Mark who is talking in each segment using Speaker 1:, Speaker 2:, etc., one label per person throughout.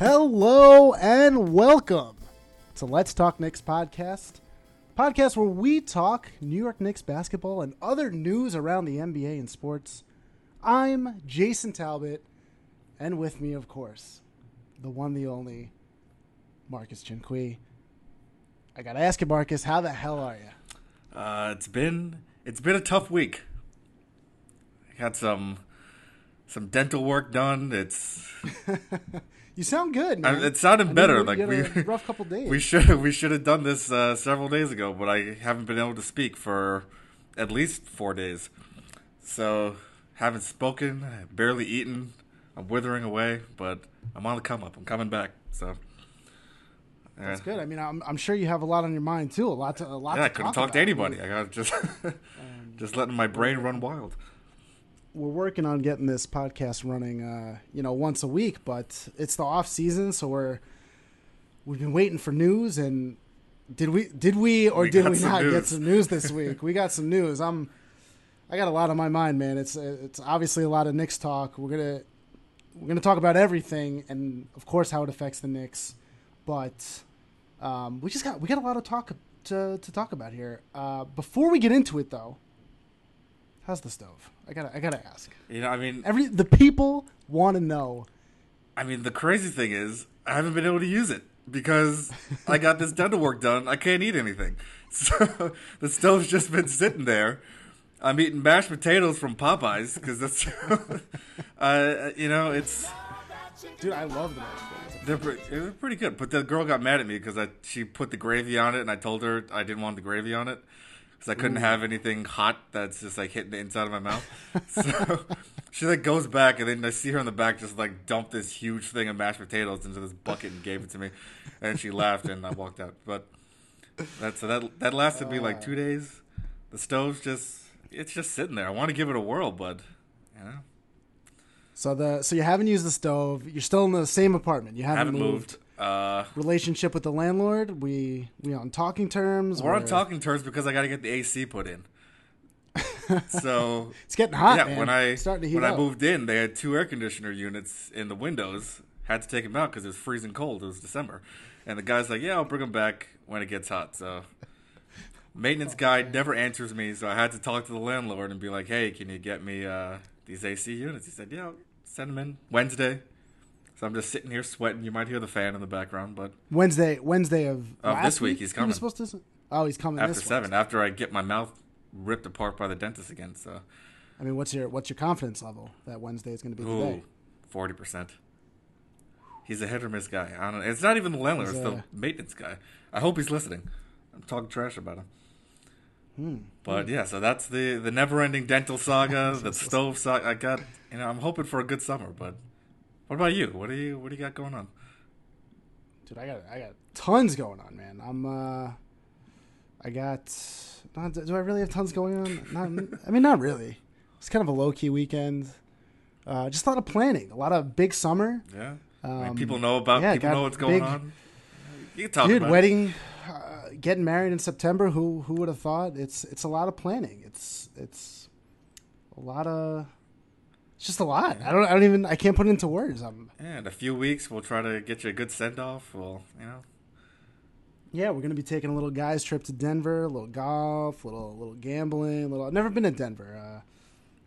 Speaker 1: Hello and welcome to Let's Talk Knicks podcast, podcast where we talk New York Knicks basketball and other news around the NBA and sports. I'm Jason Talbot, and with me, of course, the one, the only, Marcus Chinqui. I gotta ask you, Marcus, how the hell are you?
Speaker 2: Uh, it's been it's been a tough week. I got some some dental work done. It's
Speaker 1: You sound good,
Speaker 2: I, it sounded
Speaker 1: I
Speaker 2: better. Like we
Speaker 1: had a rough couple days.
Speaker 2: we should we should have done this uh, several days ago, but I haven't been able to speak for at least four days. So haven't spoken, barely eaten. I'm withering away, but I'm on the come up. I'm coming back. So
Speaker 1: That's good. I mean, I'm, I'm sure you have a lot on your mind too. A lot to a lot.
Speaker 2: Yeah, I couldn't
Speaker 1: talk
Speaker 2: talk to anybody. I got just just letting my brain run wild.
Speaker 1: We're working on getting this podcast running uh, you know once a week but it's the off season so we're we've been waiting for news and did we did we or
Speaker 2: We
Speaker 1: did we not get some news this week? We got some news. I'm i got a lot on my mind man. It's it's obviously a lot of Knicks talk. We're gonna we're gonna talk about everything and of course how it affects the Knicks but um, we just got we got a lot of talk to, to talk about here. Uh, before we get into it though how's the stove i gotta i gotta ask
Speaker 2: You know, I mean,
Speaker 1: Every the people want to know.
Speaker 2: I mean, the crazy thing is, I haven't been able to use it because I got this dental work done. I can't eat anything, so the stove's just been sitting there. I'm eating mashed potatoes from Popeyes because that's, uh, you know, it's
Speaker 1: Dude, I love the mashed potatoes.
Speaker 2: they're, pre- they're pretty good. But the girl got mad at me because I she put the gravy on it, and I told her I didn't want the gravy on it because I couldn't mm. have anything hot that's just like hitting the inside of my mouth. so she like goes back, and then I see her in the back just like dump this huge thing of mashed potatoes into this bucket and gave it to me, and she laughed, and I walked out. But that's so that that lasted me like two ah. days. The stove's just it's just sitting there. I want to give it a whirl, but you know,
Speaker 1: So the so you haven't used the stove. You're still in the same apartment. You haven't,
Speaker 2: haven't
Speaker 1: moved.
Speaker 2: moved. Uh,
Speaker 1: Relationship with the landlord. We we on talking terms.
Speaker 2: We're on talking terms because I got to get the AC put in. so
Speaker 1: It's getting hot.
Speaker 2: yeah,
Speaker 1: man.
Speaker 2: when I
Speaker 1: It's starting to heat
Speaker 2: when
Speaker 1: up.
Speaker 2: I moved in, they had two air conditioner units in the windows. Had to take them out because it was freezing cold. It was December, and the guy's like, "Yeah, I'll bring them back when it gets hot." So maintenance guy never answers me, so I had to talk to the landlord and be like, "Hey, can you get me uh, these AC units?" He said, "Yeah, send them in Wednesday." So I'm just sitting here sweating. You might hear the fan in the background, but
Speaker 1: Wednesday Wednesday of
Speaker 2: Of
Speaker 1: last
Speaker 2: this week, he's
Speaker 1: he
Speaker 2: coming.
Speaker 1: supposed to. Oh, he's coming
Speaker 2: after
Speaker 1: this
Speaker 2: seven,
Speaker 1: Wednesday.
Speaker 2: after I get my mouth ripped apart by the dentist again. So,
Speaker 1: I mean, what's your what's your confidence level that Wednesday is going to be the day?
Speaker 2: forty percent. He's a hit or miss guy. I don't. It's not even the landlord;
Speaker 1: He's
Speaker 2: it's
Speaker 1: a-
Speaker 2: the maintenance guy. I hope he's listening. I'm talking trash about him.
Speaker 1: Hmm.
Speaker 2: But yeah, so that's the the never-ending dental saga, the stove saga. I got, you know, I'm hoping for a good summer. But what about you? What do you what do you got going on?
Speaker 1: Dude, I got I got tons going on, man. I'm uh I got not, do I really have tons going on? Not I mean not really. It's kind of a low key weekend. Uh, just a lot of planning, a lot of big summer.
Speaker 2: Yeah,
Speaker 1: Um,
Speaker 2: people know about.
Speaker 1: yeah,
Speaker 2: people know what's going
Speaker 1: big-
Speaker 2: on. You can talk
Speaker 1: Dude,
Speaker 2: about it.
Speaker 1: wedding, uh, getting married in September. Who who would have thought? It's it's a lot of planning. It's it's a lot of. It's just a lot. I don't. I don't even. I can't put it into words. I'm.
Speaker 2: Yeah, in a few weeks, we'll try to get you a good send off. We'll, you know,
Speaker 1: Yeah, we're gonna be taking a little guys trip to Denver, a little golf, a little little gambling, a little. I've never been to Denver. Uh,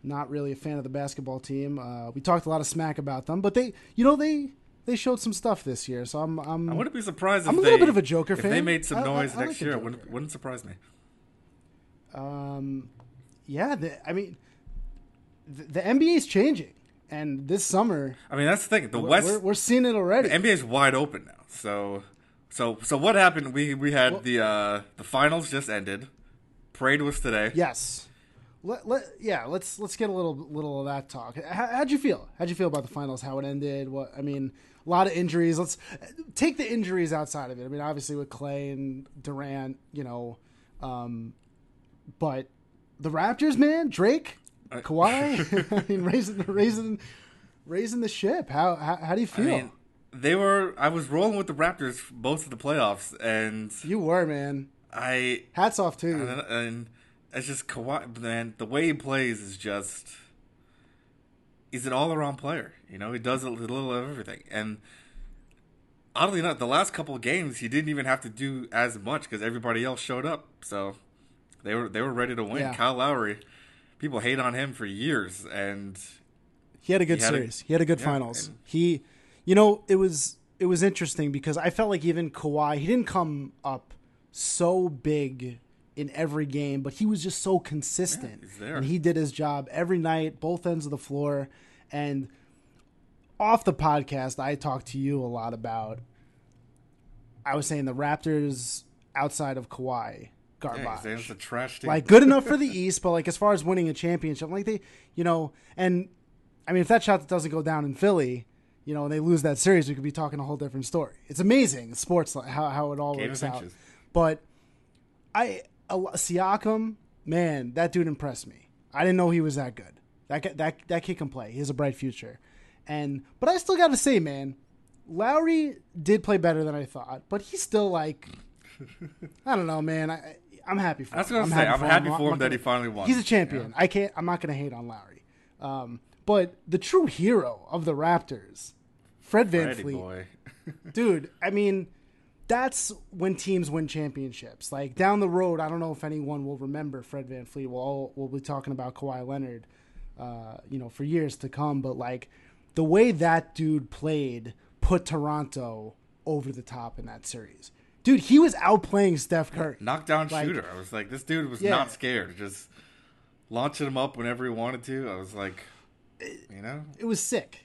Speaker 1: not really a fan of the basketball team. Uh, we talked a lot of smack about them, but they, you know, they they showed some stuff this year. So I'm I'm
Speaker 2: I wouldn't be surprised. If
Speaker 1: I'm a
Speaker 2: they,
Speaker 1: little bit of a Joker
Speaker 2: if
Speaker 1: fan.
Speaker 2: they made some
Speaker 1: I- I-
Speaker 2: noise
Speaker 1: I
Speaker 2: next
Speaker 1: the
Speaker 2: year, it wouldn't wouldn't surprise me.
Speaker 1: Um, yeah, the, I mean, the, the NBA is changing, and this summer
Speaker 2: I mean, that's the thing. The
Speaker 1: we're,
Speaker 2: West,
Speaker 1: we're, we're seeing it already.
Speaker 2: the NBA is wide open now. So, so, so what happened? We we had
Speaker 1: Well-
Speaker 2: the uh the finals just ended. Parade was today.
Speaker 1: yes. Let, let, yeah, let's let's get a little little of that talk. How, how'd you feel? How'd you feel about the finals? How it ended? What I mean, a lot of injuries. Let's take the injuries outside of it. I mean, obviously with Clay and Durant, you know, um, but the Raptors, man, Drake,
Speaker 2: I- uh,
Speaker 1: Kawhi, I mean, raising raising raising the ship. How how, how do you
Speaker 2: I
Speaker 1: feel?
Speaker 2: mean, they were. I was rolling with the Raptors both of the playoffs, and
Speaker 1: you were, man.
Speaker 2: I
Speaker 1: Hats off to you.
Speaker 2: and, and it's just Kawhi. Man, the way he plays is just. He's an all-around player. You know, he does a little of everything, and oddly enough, the last couple of games he didn't even have to do as much because everybody else showed up. So they were they were ready to win.
Speaker 1: Yeah.
Speaker 2: Kyle Lowry, people hate on him for years, and
Speaker 1: He had a good
Speaker 2: He had a-
Speaker 1: series. he had a good
Speaker 2: yeah,
Speaker 1: finals. He, you know, it was it was interesting because I felt like even Kawhi, he didn't come up so big in every game, but he was just so consistent.
Speaker 2: he's there.
Speaker 1: And he did his job every night, both ends of the floor. And off the podcast, I talked to you a lot about. I was saying the Raptors outside of Kawhi, garbage
Speaker 2: yeah, it's a trash team.
Speaker 1: like good enough for the East, but like as far as winning a championship, like they, you know, and I mean, if that shot doesn't go down in Philly, you know, and they lose that series, we could be talking a whole different story. It's amazing sports how how it all
Speaker 2: Game
Speaker 1: works out. But I Siakam, man, that dude impressed me. I didn't know he was that good. That that that kid can play. He has a bright future. And but I still got to say, man, Lowry did play better than I thought, but he's still like I don't know, man. I I'm happy for
Speaker 2: I was
Speaker 1: him.
Speaker 2: gonna say I'm happy
Speaker 1: I'm
Speaker 2: for him
Speaker 1: not
Speaker 2: that he
Speaker 1: gonna-
Speaker 2: finally won.
Speaker 1: He's a champion. I can't. I'm not going to hate on Lowry. Um, but the true hero of the Raptors, Fred VanVleet,
Speaker 2: boy.
Speaker 1: dude. I mean, that's when teams win championships. Like down the road, I don't know if anyone will remember Fred VanVleet. We'll all, we'll be talking about Kawhi Leonard, uh, you know, for years to come. But like the way that dude played put Toronto over the top in that series. Dude, he was outplaying Steph Curry.
Speaker 2: knockdown
Speaker 1: Like-
Speaker 2: shooter. I was like, this dude was
Speaker 1: Yeah.
Speaker 2: not scared, just launching him up whenever he wanted to. I was like, you know,
Speaker 1: it was sick.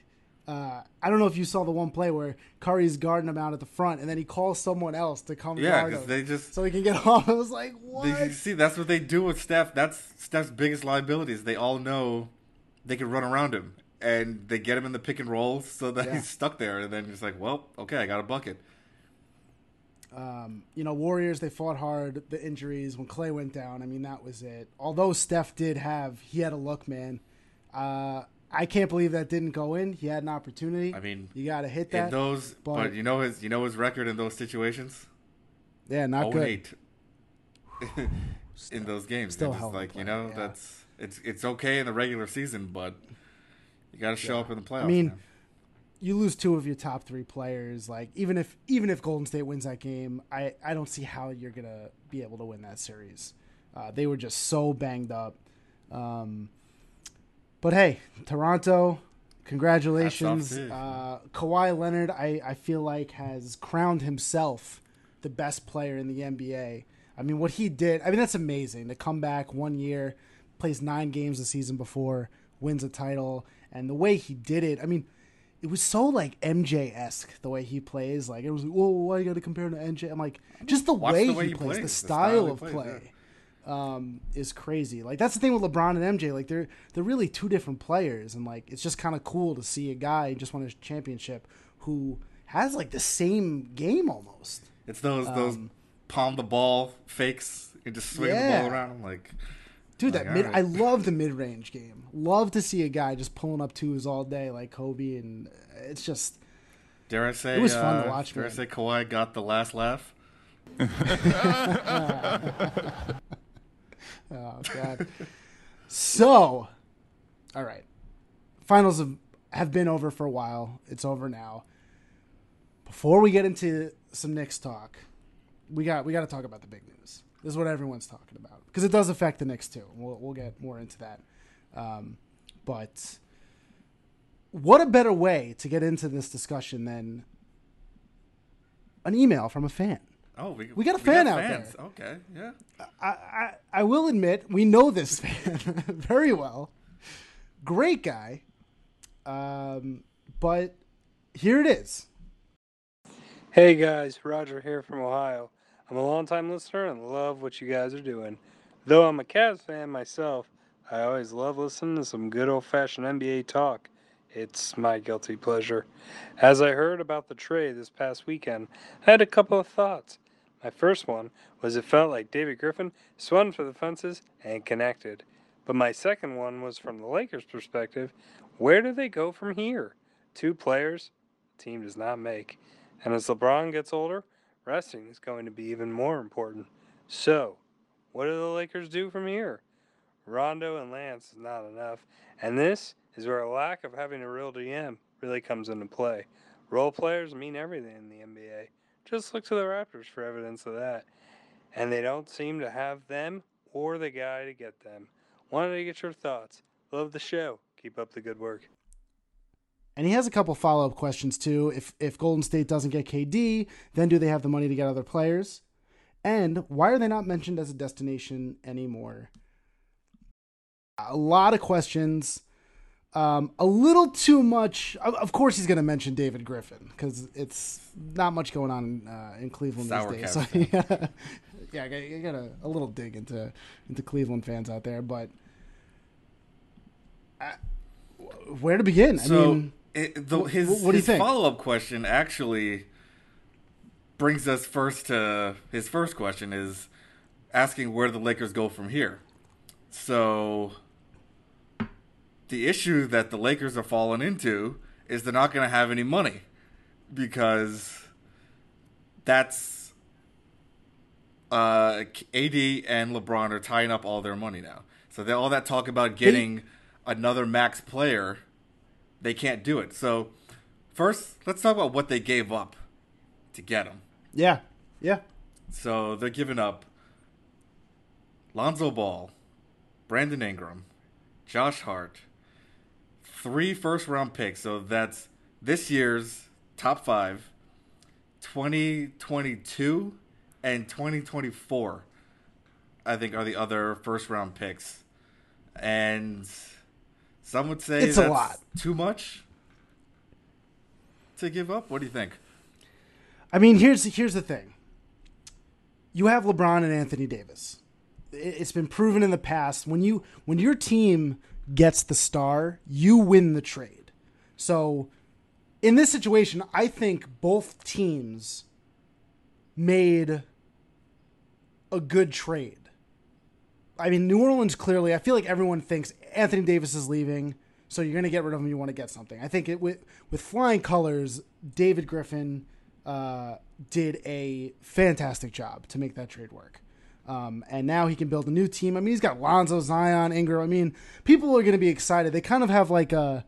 Speaker 1: Uh, I don't know if you saw the one play where Curry's guarding him out at the front, and then he calls someone else to come
Speaker 2: yeah, because they just
Speaker 1: so he can get off. I was like, what?
Speaker 2: They, see, that's what they do with Steph. That's Steph's biggest liabilities. They all know they can run around him, and they get him in the pick and roll so that
Speaker 1: Yeah.
Speaker 2: he's stuck there. And then he's like, "Well, okay, I got a bucket."
Speaker 1: Um, you know, Warriors they fought hard. The injuries when Clay went down, I mean, that was it. Although Steph did have, he had a look, man. Uh, I can't believe that didn't go in. He had an opportunity.
Speaker 2: I mean,
Speaker 1: you got to hit that.
Speaker 2: those, but,
Speaker 1: but-
Speaker 2: you know his, you know his record in those situations.
Speaker 1: yeah, not
Speaker 2: Oh
Speaker 1: good.
Speaker 2: eight in those games.
Speaker 1: still of
Speaker 2: like you know
Speaker 1: yeah.
Speaker 2: that's it's it's okay in the regular season, but you got to show up in the playoffs.
Speaker 1: I mean. You lose two of your top three players. Like even if even if Golden State wins that game, I I don't see how you're gonna be able to win that series. Uh, they were just so banged up. Um, but hey, Toronto, congratulations.
Speaker 2: Hats off to you.
Speaker 1: Uh, Kawhi Leonard, I I feel like has crowned himself the best player in the NBA. I mean, what he did, I mean, that's amazing. To come back one year, plays nine games the season before, wins a title, and the way he did it, I mean, it was so like MJ esque the way he plays. Like it was, whoa, why you got to compare him to MJ? I'm like, just the way,
Speaker 2: the way
Speaker 1: he,
Speaker 2: he
Speaker 1: plays,
Speaker 2: plays,
Speaker 1: the
Speaker 2: the
Speaker 1: style,
Speaker 2: style
Speaker 1: of
Speaker 2: plays,
Speaker 1: play, um, is crazy. Like that's the thing with LeBron and MJ. Like they're they're really two different players, and like it's just kind of cool to see a guy who just won a championship who has like the same game almost.
Speaker 2: it's those those
Speaker 1: um,
Speaker 2: palm the ball fakes and just swing the ball around. I'm like,
Speaker 1: Dude,
Speaker 2: Like,
Speaker 1: that mid,
Speaker 2: alright.
Speaker 1: I love the mid range game. Love to see a guy just pulling up twos all day like Kobe, and it's just
Speaker 2: dare I say,
Speaker 1: It was fun to
Speaker 2: uh,
Speaker 1: watch,
Speaker 2: Dare
Speaker 1: man.
Speaker 2: I say, Kawhi got the last laugh?
Speaker 1: Oh god. so, all right. Finals have, have been over for a while. It's over now. Before we get into some Knicks talk, we got we got to talk about the big news. This is what everyone's talking about because it does affect the Knicks too. We'll we'll get more into that. Um, but what a better way to get into this discussion than an email from a fan.
Speaker 2: Oh, we,
Speaker 1: We got a fan out
Speaker 2: fans.
Speaker 1: there.
Speaker 2: Okay, yeah.
Speaker 1: I, I, I will admit we know this fan very well. Great guy. Um, but here it is.
Speaker 3: Hey guys, Roger here from Ohio. I'm a longtime listener and love what you guys are doing. Though I'm a Cavs fan myself, I always love listening to some good old fashioned NBA talk. It's my guilty pleasure. As I heard about the trade this past weekend, I had a couple of thoughts. My first one was it felt like David Griffin swung for the fences and connected. But my second one was from the Lakers' perspective where do they go from here? Two players, team does not make. And as LeBron gets older, resting is going to be even more important. So, what do the Lakers do from here? Rondo and Lance is not enough, and this is where a lack of having a real DM really comes into play. Role players mean everything in the NBA. Just look to the Raptors for evidence of that. And they don't seem to have them or the guy to get them. Wanted to get your thoughts. Love the show. Keep up the good work.
Speaker 1: And he has a couple follow up questions too. If if Golden State doesn't get KD, then do they have the money to get other players? And why are they not mentioned as a destination anymore? A lot of questions. Um, a little too much. Of course, he's going to mention David Griffin because it's not much going on uh, in Cleveland
Speaker 2: Sour
Speaker 1: these days. So, yeah, yeah, I got a, a, little dig into into Cleveland fans out there, but uh, where to begin?
Speaker 2: So
Speaker 1: I mean,
Speaker 2: it, the, his, what do you think? Follow up question actually brings us first to his first question is asking where the Lakers go from here. So the issue that the Lakers are falling into is they're not going to have any money because that's uh, AD and LeBron are tying up all their money now. So all that talk about getting another max player, they can't do it. So first, let's talk about what they gave up to get him.
Speaker 1: Yeah, yeah.
Speaker 2: So they're giving up Lonzo Ball, Brandon Ingram, Josh Hart, three first round picks. So that's this year's top five, 2022 and 2024, I think, are the other first round picks. And some would say it's a lot. Too much to give up? What do you think?
Speaker 1: I mean, here's here's the thing. You have LeBron and Anthony Davis. It's been proven in the past when you when your team gets the star, you win the trade. So in this situation, I think both teams made a good trade. I mean, New Orleans clearly, I feel like everyone thinks Anthony Davis is leaving, so you're going to get rid of him. You want to get something. I think it with with flying colors, David Griffin uh, did a fantastic job to make that trade work. Um, and now he can build a new team. I mean, he's got Lonzo, Zion, Ingram. I mean, people are going to be excited. They kind of have like a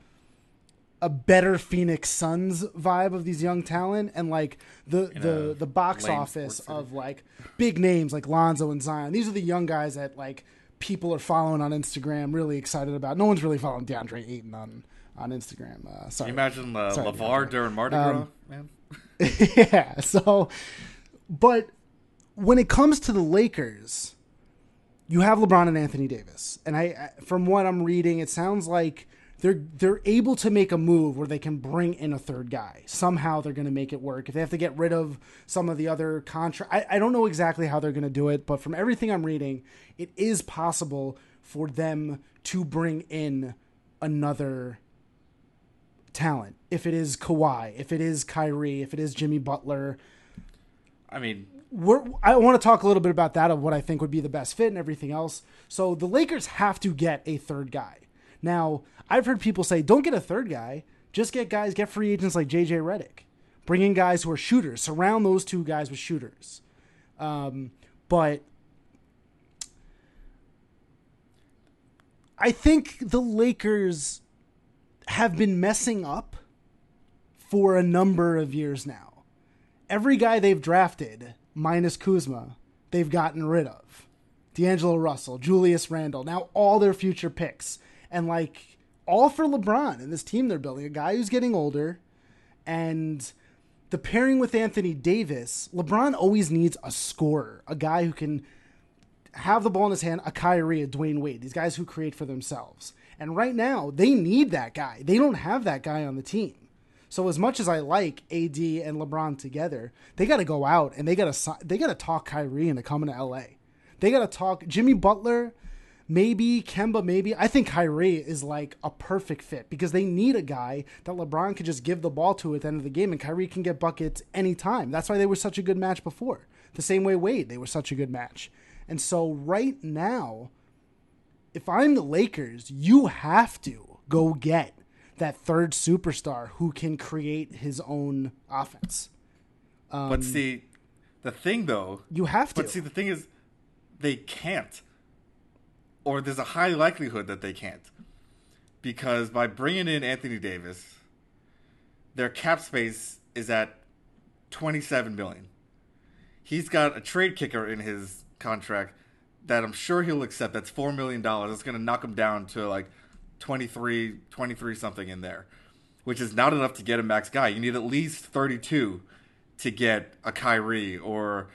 Speaker 1: a better Phoenix Suns vibe of these young talent, and like the In the the box office of like big names like Lonzo and Zion. These are the young guys that like people are following on Instagram, really excited about. No one's really following DeAndre Ayton on on Instagram. Uh, sorry,
Speaker 2: Can you imagine uh, sorry, LaVar during Mardi Gras, um, man.
Speaker 1: yeah. So, but when it comes to the Lakers, you have LeBron and Anthony Davis, and I, from what I'm reading, it sounds like they're they're able to make a move where they can bring in a third guy. Somehow they're going to make it work. If they have to get rid of some of the other contract, I, I don't know exactly how they're going to do it, but from everything I'm reading, it is possible for them to bring in another talent. If it is Kawhi, if it is Kyrie, if it is Jimmy Butler.
Speaker 2: I mean,
Speaker 1: we're, I want to talk a little bit about that of what I think would be the best fit and everything else. So the Lakers have to get a third guy. Now, I've heard people say, don't get a third guy. Just get guys, get free agents like JJ Redick. Bring in guys who are shooters. Surround those two guys with shooters. Um, but I think the Lakers have been messing up for a number of years now. Every guy they've drafted, minus Kuzma, they've gotten rid of. D'Angelo Russell, Julius Randle, now all their future picks. And like all for LeBron and this team they're building, a guy who's getting older and the pairing with Anthony Davis, LeBron always needs a scorer, a guy who can have the ball in his hand, a Kyrie, a Dwyane Wade, these guys who create for themselves. And right now, they need that guy. They don't have that guy on the team. So as much as I like AD and LeBron together, they got to go out and they got to they got to talk Kyrie into coming to LA. They got to talk Jimmy Butler, maybe Kemba, maybe. I think Kyrie is like a perfect fit because they need a guy that LeBron could just give the ball to at the end of the game, and Kyrie can get buckets anytime. That's why they were such a good match before. The same way Wade, they were such a good match. And so right now, if I'm the Lakers, you have to go get that third superstar who can create his own offense.
Speaker 2: Um, but see, the thing though,
Speaker 1: you have to.
Speaker 2: But see, the thing is, they can't, or there's a high likelihood that they can't, because by bringing in Anthony Davis, their cap space is at 27 million. He's got a trade kicker in his contract that I'm sure he'll accept. That's $4 million. It's going to knock him down to like 23, 23 something in there, which is not enough to get a max guy. You need at least 32 to get a Kyrie or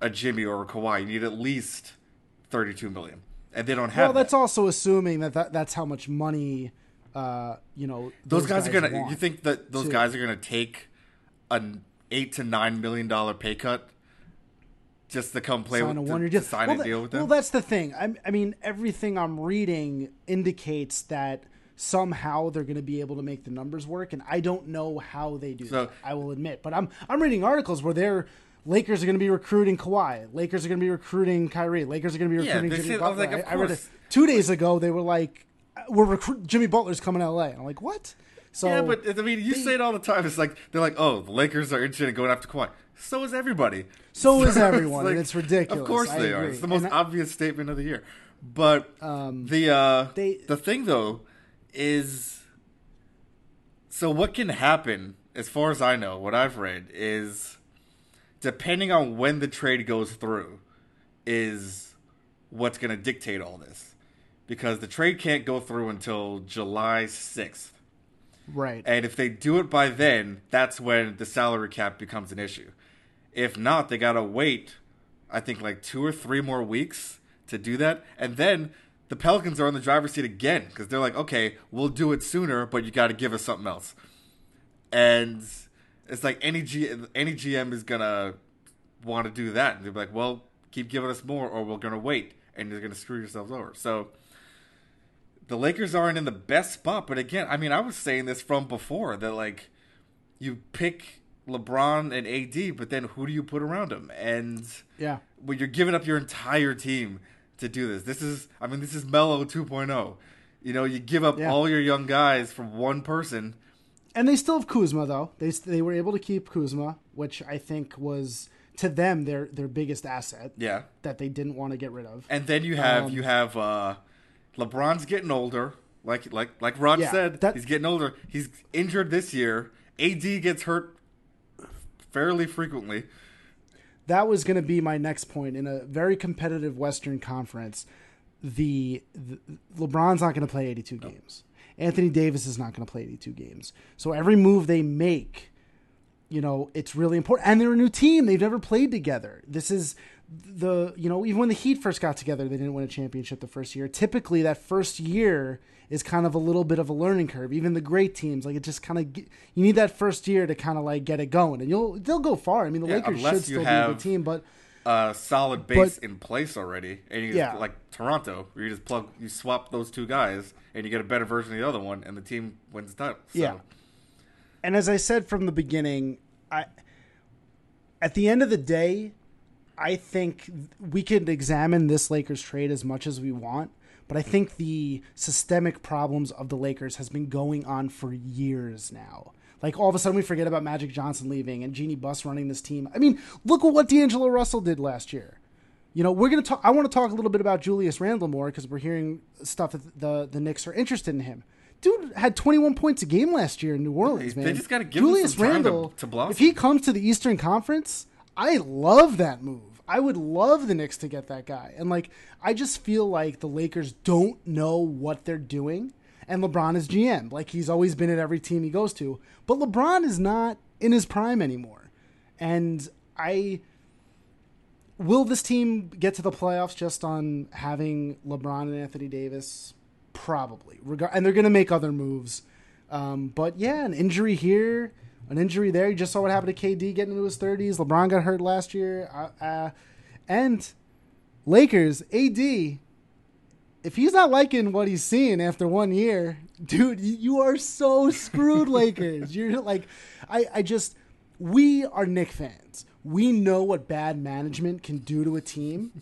Speaker 2: a Jimmy or a Kawhi. You need at least 32 million. And they don't have
Speaker 1: Well, that's
Speaker 2: that.
Speaker 1: also assuming that, that that's how much money, uh, you know,
Speaker 2: those, guys, are gonna. You think that those
Speaker 1: too.
Speaker 2: guys are gonna take an eight to nine million dollar pay cut just to come play
Speaker 1: sign
Speaker 2: with
Speaker 1: a
Speaker 2: to-
Speaker 1: one-year
Speaker 2: to
Speaker 1: deal.
Speaker 2: sign
Speaker 1: well,
Speaker 2: a deal with
Speaker 1: Well, that's the thing. I, I mean, everything I'm reading indicates that somehow they're going to be able to make the numbers work, and I don't know how they do
Speaker 2: So-
Speaker 1: that. I will admit, but I'm I'm reading articles where they're. Lakers are going to be recruiting Kawhi. Lakers are going to be recruiting Kyrie. Lakers are going to be recruiting
Speaker 2: they
Speaker 1: Jimmy
Speaker 2: said- I was
Speaker 1: Butler.
Speaker 2: like,
Speaker 1: I, I read it two days ago. They were like, "We're recruit Jimmy Butler's coming to LA." And I'm like, "What?" So
Speaker 2: yeah, but I mean, you say it all the time. It's like they're like, "Oh, the Lakers are interested in going after Kawhi." So is everybody.
Speaker 1: So is
Speaker 2: it's
Speaker 1: everyone, and it's ridiculous.
Speaker 2: Of course
Speaker 1: I
Speaker 2: they are. It's the most
Speaker 1: I-
Speaker 2: obvious statement of the year. But
Speaker 1: Um,
Speaker 2: the uh,
Speaker 1: they-
Speaker 2: the thing though is, so what can happen, as far as I know, what I've read is, depending on when the trade goes through, is what's going to dictate all this, because the trade can't go through until July sixth.
Speaker 1: right.
Speaker 2: And if they do it by then, that's when the salary cap becomes an issue. If not, they gotta wait, I think like two or three more weeks to do that. And then the Pelicans are in the driver's seat again because they're like, okay, we'll do it sooner, but you gotta give us something else. And it's like any G- any GM is gonna want to do that. And they're like, well, keep giving us more, or we're gonna wait, and you're gonna screw yourselves over. So the Lakers aren't in the best spot. But again, I mean, I was saying this from before that like you pick LeBron and AD, but then who do you put around him? And
Speaker 1: yeah.
Speaker 2: when you're giving up your entire team to do this, this is I mean, this is Melo 2.0. You know, you give up
Speaker 1: Yeah.
Speaker 2: all your young guys for one person.
Speaker 1: And they still have Kuzma though. They they were able to keep Kuzma, which I think was to them their their biggest asset
Speaker 2: Yeah.
Speaker 1: that they didn't want to get rid of.
Speaker 2: And then you have
Speaker 1: Um,
Speaker 2: you have uh LeBron's getting older. Like like like Rod
Speaker 1: Yeah,
Speaker 2: said,
Speaker 1: that-
Speaker 2: he's getting older. He's injured this year. AD gets hurt fairly frequently.
Speaker 1: That was going to be my next point in a very competitive Western Conference. The, the LeBron's not going to play 82 games. Anthony Davis is not going to play 82 games. So every move they make, you know, it's really important. And they're a new team. They've never played together. This is the, you know, even when the Heat first got together, they didn't win a championship the first year. Typically, that first year is kind of a little bit of a learning curve. Even the great teams, like it just kind of, you need that first year to kind of like get it going. And you'll, they'll go far. I mean, the
Speaker 2: Yeah,
Speaker 1: Lakers should still be a good team, but
Speaker 2: a solid base
Speaker 1: But-
Speaker 2: in place already, and you
Speaker 1: Yeah.
Speaker 2: just, like Toronto, where you just plug, you swap those two guys, and you get a better version of the other one, and the team wins the title. So,
Speaker 1: Yeah. and as I said from the beginning, I at the end of the day, I think we could examine this Lakers trade as much as we want, but I think the systemic problems of the Lakers has been going on for years now. Like all of a sudden we forget about Magic Johnson leaving and Jeanie Buss running this team. I mean, look at what D'Angelo Russell did last year. You know, we're gonna talk. I want to talk a little bit about Julius Randle more because we're hearing stuff that the the Knicks are interested in him. Dude had 21 points a game last year in New Orleans,
Speaker 2: They
Speaker 1: man.
Speaker 2: just gotta give
Speaker 1: Julius
Speaker 2: time to-
Speaker 1: Randle.
Speaker 2: to blossom.
Speaker 1: if he comes to the Eastern Conference, I love that move. I would love the Knicks to get that guy. And like, I just feel like the Lakers don't know what they're doing. And LeBron is GM. Like he's always been at every team he goes to. But LeBron is not in his prime anymore. And I will this team get to the playoffs just on having LeBron and Anthony Davis? Probably. And they're going to make other moves. Um, but yeah, an injury here, an injury there. You just saw what happened to KD getting into his 30s. LeBron got hurt last year. Uh, uh, and Lakers, AD, if he's not liking what he's seeing after one year, dude, you- you are so screwed, Lakers. You're like, I, I just, we are Knick fans. We know what bad management can do to a team,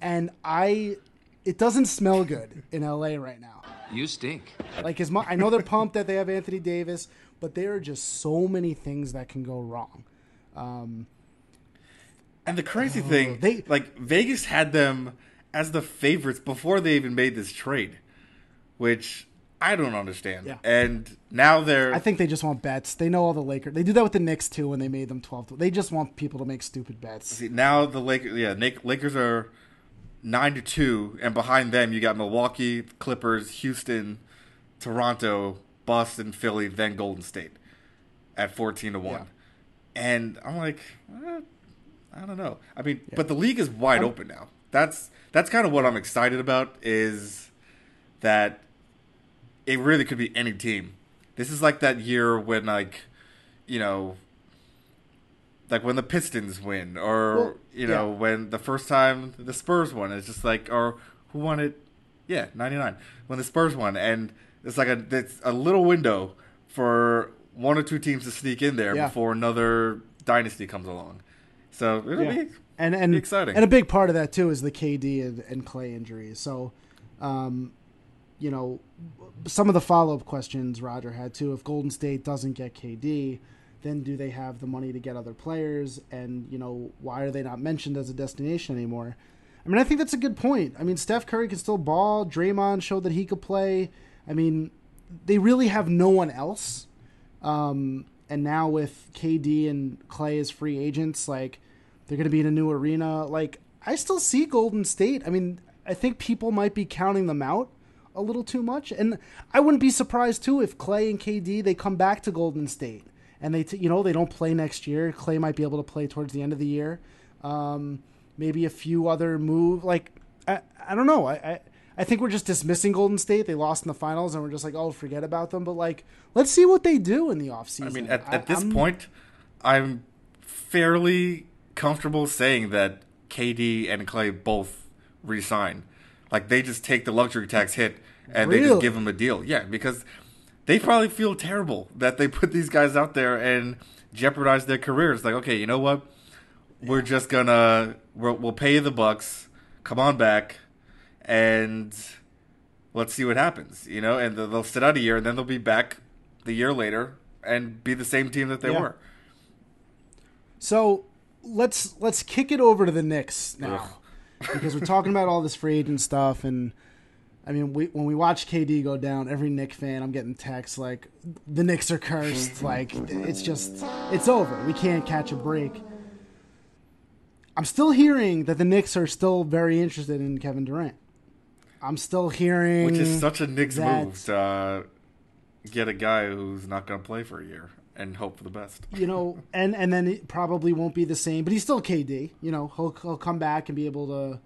Speaker 1: and I, it doesn't smell good in LA right now.
Speaker 4: You stink.
Speaker 1: Like as much, I know they're pumped that they have Anthony Davis, but there are just so many things that can go wrong. Um,
Speaker 2: And the crazy thing,
Speaker 1: they-
Speaker 2: like Vegas had them as the favorites before they even made this trade, which I don't understand.
Speaker 1: Yeah.
Speaker 2: And now they're
Speaker 1: I think they just want bets. They know all the Lakers. They do that with the Knicks too when they made them twelve. To, they just want people to make stupid bets.
Speaker 2: See, now the Lakers, yeah, Nick, Lakers are nine to two, and behind them you got Milwaukee, Clippers, Houston, Toronto, Boston, Philly, then Golden State at fourteen to one.
Speaker 1: Yeah.
Speaker 2: And I'm like, eh, I don't know. I mean, but the league is wide open now. That's that's kind of what I'm excited about. Is that it really could be any team. This is like that year when like, you know, like when the Pistons win, or
Speaker 1: Well,
Speaker 2: you know,
Speaker 1: yeah.
Speaker 2: when the first time the Spurs won, it's just like, or who won it? Yeah, ninety nine. When the Spurs won, and it's like a it's a little window for one or two teams to sneak in there
Speaker 1: Yeah.
Speaker 2: before another dynasty comes along. So it'll
Speaker 1: Yeah.
Speaker 2: be
Speaker 1: and and
Speaker 2: exciting.
Speaker 1: And a big part of that too is the KD and, and Clay injuries. So, um, you know, some of the follow up questions Roger had too. If Golden State doesn't get KD, then do they have the money to get other players? And you know, why are they not mentioned as a destination anymore? I mean, I think that's a good point. I mean, Steph Curry can still ball. Draymond showed that he could play. I mean, they really have no one else. Um, and now with KD and Clay as free agents, like they're going to be in a new arena. Like I still see Golden State. I mean, I think people might be counting them out a little too much, and I wouldn't be surprised too if Clay and KD they come back to Golden State and they t- you know they don't play next year. Clay might be able to play towards the end of the year. Um, maybe a few other move like I I don't know. I, I I think we're just dismissing Golden State. They lost in the finals, and we're just like, oh, forget about them. But like, let's see what they do in the offseason.
Speaker 2: I mean, at, at this
Speaker 1: I'm-
Speaker 2: point, I'm fairly comfortable saying that KD and Clay both resign. Like they just take the luxury tax hit and they just give them a deal. Yeah, because they probably feel terrible that they put these guys out there and jeopardize their careers. Like, okay, you know what? We're just gonna we'll, we'll pay the bucks. Come on back, and let's see what happens. You know, and they'll sit out a year, and then they'll be back the year later and be the same team that they
Speaker 1: Yeah.
Speaker 2: were.
Speaker 1: So let's let's kick it over to the Knicks now, because we're talking about all this free agent stuff, and I mean, we, when we watch KD go down, every Knick fan, I'm getting texts like, "The Knicks are cursed." like it's just it's over. We can't catch a break. I'm still hearing that the Knicks are still very interested in Kevin Durant. I'm still hearing,
Speaker 2: Which is such a Knicks
Speaker 1: that-
Speaker 2: move to uh, get a guy who's not going to play for a year and hope for the best.
Speaker 1: you know, and and then it probably won't be the same, but he's still KD. You know, he'll he'll come back and be able to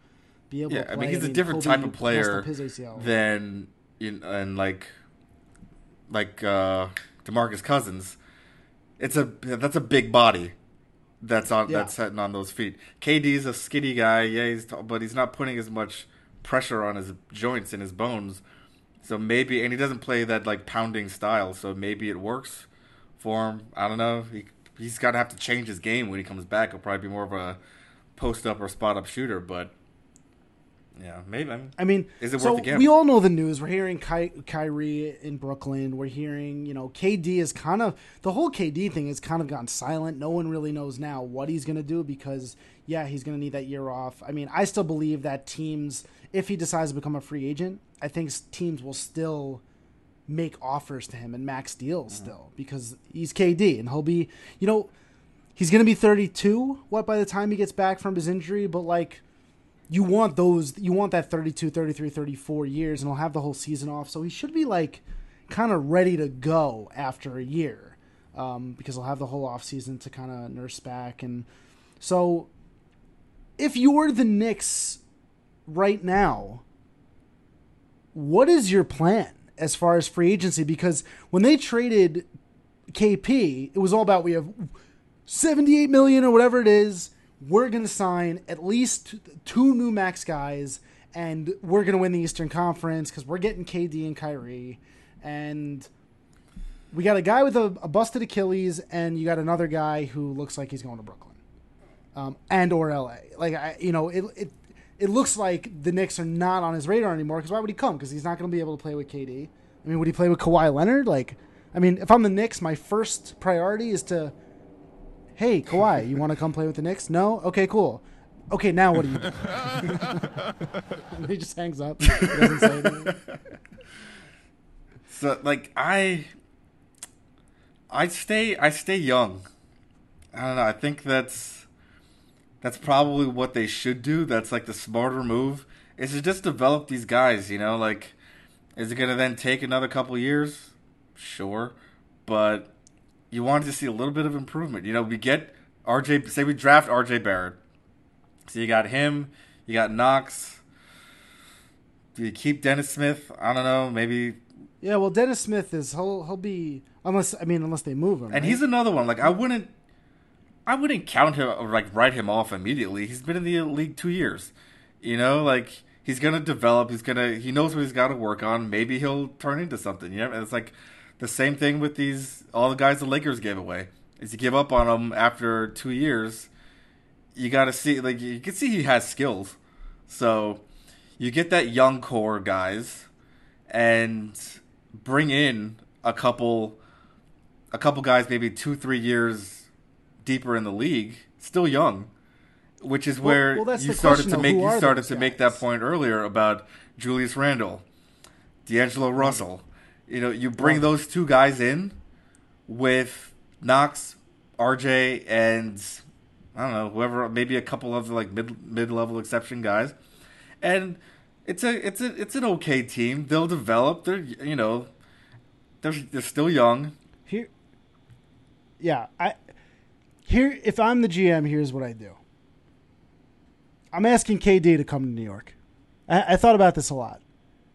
Speaker 1: be able
Speaker 2: Yeah,
Speaker 1: to
Speaker 2: I mean he's a
Speaker 1: mean,
Speaker 2: different
Speaker 1: Kobe
Speaker 2: type of player
Speaker 1: up his ACL.
Speaker 2: than in and like like uh, Demarcus Cousins. It's a that's a big body that's on
Speaker 1: Yeah.
Speaker 2: that's sitting on those feet. KD's a skinny guy, yeah, he's tall, but he's not putting as much pressure on his joints and his bones. So maybe, and he doesn't play that like pounding style. So maybe it works for him. I don't know. He he's got to have to change his game when he comes back. He'll probably be more of a post up or spot up shooter. But yeah, maybe. I mean,
Speaker 1: I mean,
Speaker 2: Is it
Speaker 1: so
Speaker 2: worth the gamble?
Speaker 1: we all know the news. We're hearing Ky- Kyrie in Brooklyn. We're hearing, you know, KD is kind of the whole KD thing has kind of gone silent. No one really knows now what he's going to do because, yeah, he's going to need that year off. I mean, I still believe that teams, if he decides to become a free agent, I think teams will still make offers to him and max deals
Speaker 2: Mm-hmm.
Speaker 1: still because he's KD and he'll be, you know, he's going to be 32 what by the time he gets back from his injury, but like you want those you want that 32 33 34 years and he'll have the whole season off. So he should be like kind of ready to go after a year um, because he'll have the whole off season to kind of nurse back. And so if you're the Knicks right now what is your plan as far as free agency because when they traded KP it was all about we have 78 million or whatever it is we're going to sign at least two new max guys and we're going to win the Eastern Conference because we're getting KD and Kyrie. And we got a guy with a, a busted Achilles and you got another guy who looks like he's going to Brooklyn um, and or LA like I you know it it it looks like the Knicks are not on his radar anymore because why would he come because he's not going to be able to play with KD I mean would he play with Kawhi Leonard like I mean if I'm the Knicks my first priority is to hey Kawhi, you want to come play with the Knicks? No. Okay, cool. Okay, now what do you do? He just hangs up. Doesn't say.
Speaker 2: So like I I stay I stay young. I don't know. I think that's that's probably what they should do. That's like the smarter move is to just develop these guys, you know, like is it going to then take another couple years? Sure. But you wanted to see a little bit of improvement. You know, we get RJ say we draft RJ Barrett. So you got him, you got Knox. Do you keep Dennis Smith? I don't know, maybe
Speaker 1: Yeah, well, Dennis Smith is he'll he'll be unless I mean unless they move him.
Speaker 2: And
Speaker 1: right?
Speaker 2: he's another one. Like I wouldn't, I wouldn't count him or like write him off immediately. He's been in the league two years. You know, like he's gonna develop. He's gonna he knows what he's got to work on. Maybe he'll turn into something. You know, it's like the same thing with these all the guys the Lakers gave away. Is you give up on them after two years, you got to see like you can see he has skills. So you get that young core guys and bring in a couple a couple guys maybe two three years deeper in the league still young which is where
Speaker 1: well, that's
Speaker 2: you started to make you started to make that point earlier about Julius Randle D'Angelo Russell you know you bring those two guys in with Knox RJ and I don't know whoever maybe a couple of like mid mid level exception guys and it's a it's a it's an okay team. They'll develop. They're you know they're they're still young.
Speaker 1: Here, yeah, I here. If I'm the GM, here's what I do. I'm asking KD to come to New York. I, I thought about this a lot.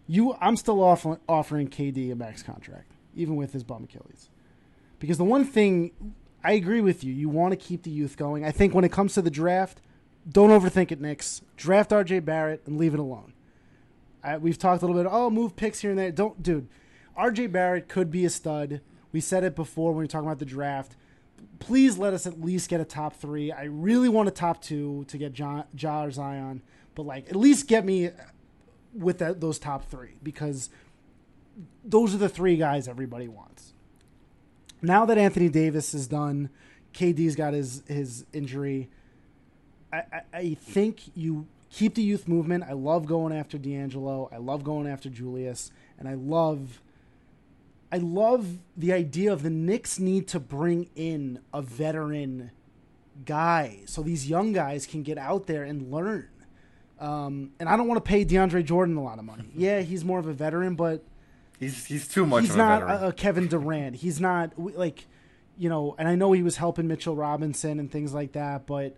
Speaker 1: You, I'm still offer, offering KD a max contract, even with his bum Achilles, because the one thing I agree with you. You want to keep the youth going. I think when it comes to the draft, don't overthink it, Knicks. Draft RJ Barrett and leave it alone. I, we've talked a little bit. Oh, move picks here and there. Don't, dude. RJ Barrett could be a stud. We said it before when we were talking about the draft. Please let us at least get a top three. I really want a top two to get Ja, ja or Zion, but like at least get me with that, those top three because those are the three guys everybody wants. Now that Anthony Davis is done, KD's got his his injury. I, I, I think you keep the youth movement. I love going after D'Angelo. I love going after Julius, and I love, I love the idea of the Knicks need to bring in a veteran guy so these young guys can get out there and learn. Um, and I don't want to pay DeAndre Jordan a lot of money. Yeah, he's more of a veteran, but
Speaker 2: He's he's too much
Speaker 1: he's
Speaker 2: of a
Speaker 1: not a, a Kevin Durant. He's not like, you know, and I know he was helping Mitchell Robinson and things like that, but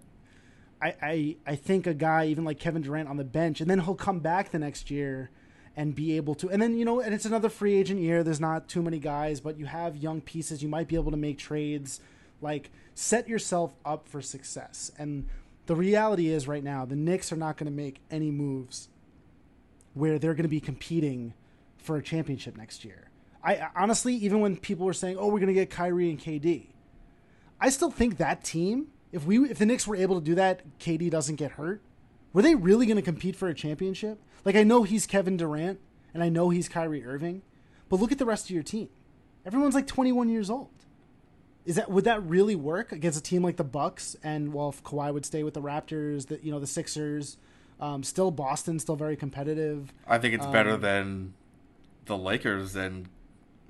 Speaker 1: I, I I think a guy even like Kevin Durant on the bench, and then he'll come back the next year and be able to, and then you know, and it's another free agent year. There's not too many guys, but you have young pieces. You might be able to make trades. Like set yourself up for success. And the reality is, right now, the Knicks are not going to make any moves where they're going to be competing for a championship next year. I honestly, even when people were saying, "Oh, we're going to get Kyrie and KD," I still think that team, if we if the Knicks were able to do that, KD doesn't get hurt. Were they really going to compete for a championship? Like I know he's Kevin Durant and I know he's Kyrie Irving, but look at the rest of your team. Everyone's like 21 years old. Is that would that really work against a team like the Bucks? And well, if Kawhi would stay with the Raptors, the you know the Sixers, um, still Boston, still very competitive.
Speaker 2: I think it's better
Speaker 1: um,
Speaker 2: than the Lakers and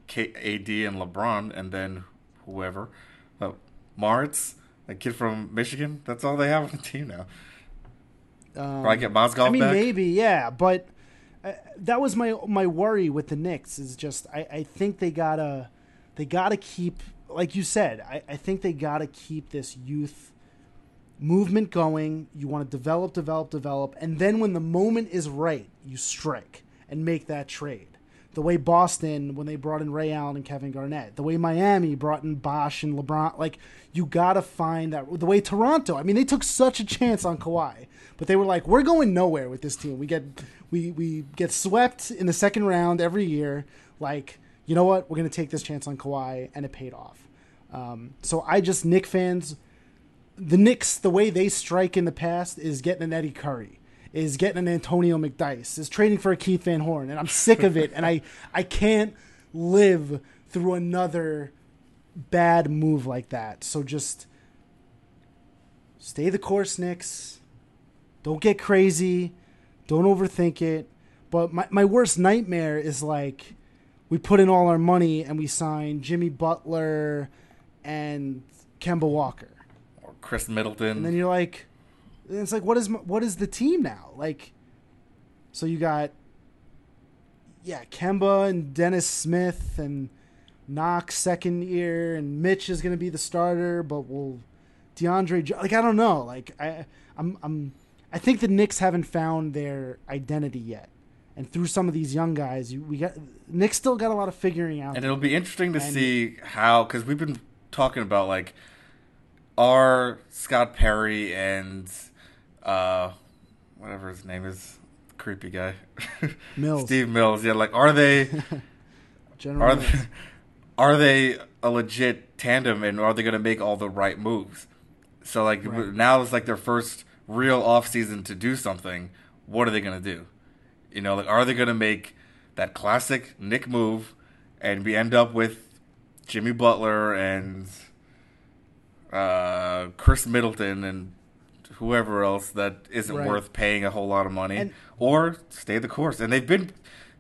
Speaker 2: K- AD and LeBron, and then whoever, uh, Moritz, a kid from Michigan. That's all they have on the team now.
Speaker 1: Um,
Speaker 2: Probably get Mozgov
Speaker 1: I mean,
Speaker 2: back.
Speaker 1: maybe, yeah, but uh, that was my my worry with the Knicks is just I, I think they gotta they gotta keep like you said I, I think they gotta keep this youth movement going. You want to develop, develop, develop, and then when the moment is right, you strike and make that trade. The way Boston when they brought in Ray Allen and Kevin Garnett, the way Miami brought in Bosh and LeBron, like you gotta find that. The way Toronto, I mean, they took such a chance on Kawhi, but they were like, we're going nowhere with this team. We get we we get swept in the second round every year. Like you know what, we're gonna take this chance on Kawhi, and it paid off. Um, so I just Knick fans the Knicks, the way they strike in the past is getting an Eddie Curry, is getting an Antonio McDyess, is trading for a Keith Van Horn, and I'm sick of it, and I I can't live through another bad move like that. So just stay the course, Knicks. Don't get crazy. Don't overthink it. But my, my worst nightmare is like we put in all our money and we sign Jimmy Butler and Kemba Walker.
Speaker 2: Or Khris Middleton.
Speaker 1: And then you're like, it's like, what is what is the team now? Like, so you got, yeah, Kemba and Dennis Smith and Knox second year, and Mitch is going to be the starter, but will DeAndre like I don't know, like I I'm I'm I think the Knicks haven't found their identity yet. And through some of these young guys, you, we got Knicks still got a lot of figuring out.
Speaker 2: And it'll be interesting to
Speaker 1: And-
Speaker 2: see how, because we've been talking about like, are Scott Perry and uh, whatever his name is, creepy guy,
Speaker 1: Mills.
Speaker 2: Steve Mills. Yeah, like, are they
Speaker 1: General
Speaker 2: are
Speaker 1: Mills.
Speaker 2: they, are they a legit tandem, and are they going to make all the right moves? So like
Speaker 1: Right.
Speaker 2: now it's like their first real off season to do something. What are they going to do? You know, like are they going to make that classic Knick move, and we end up with Jimmy Butler and uh, Khris Middleton and whoever else that isn't
Speaker 1: Right.
Speaker 2: worth paying a whole lot of money,
Speaker 1: And-
Speaker 2: or stay the course. And they've been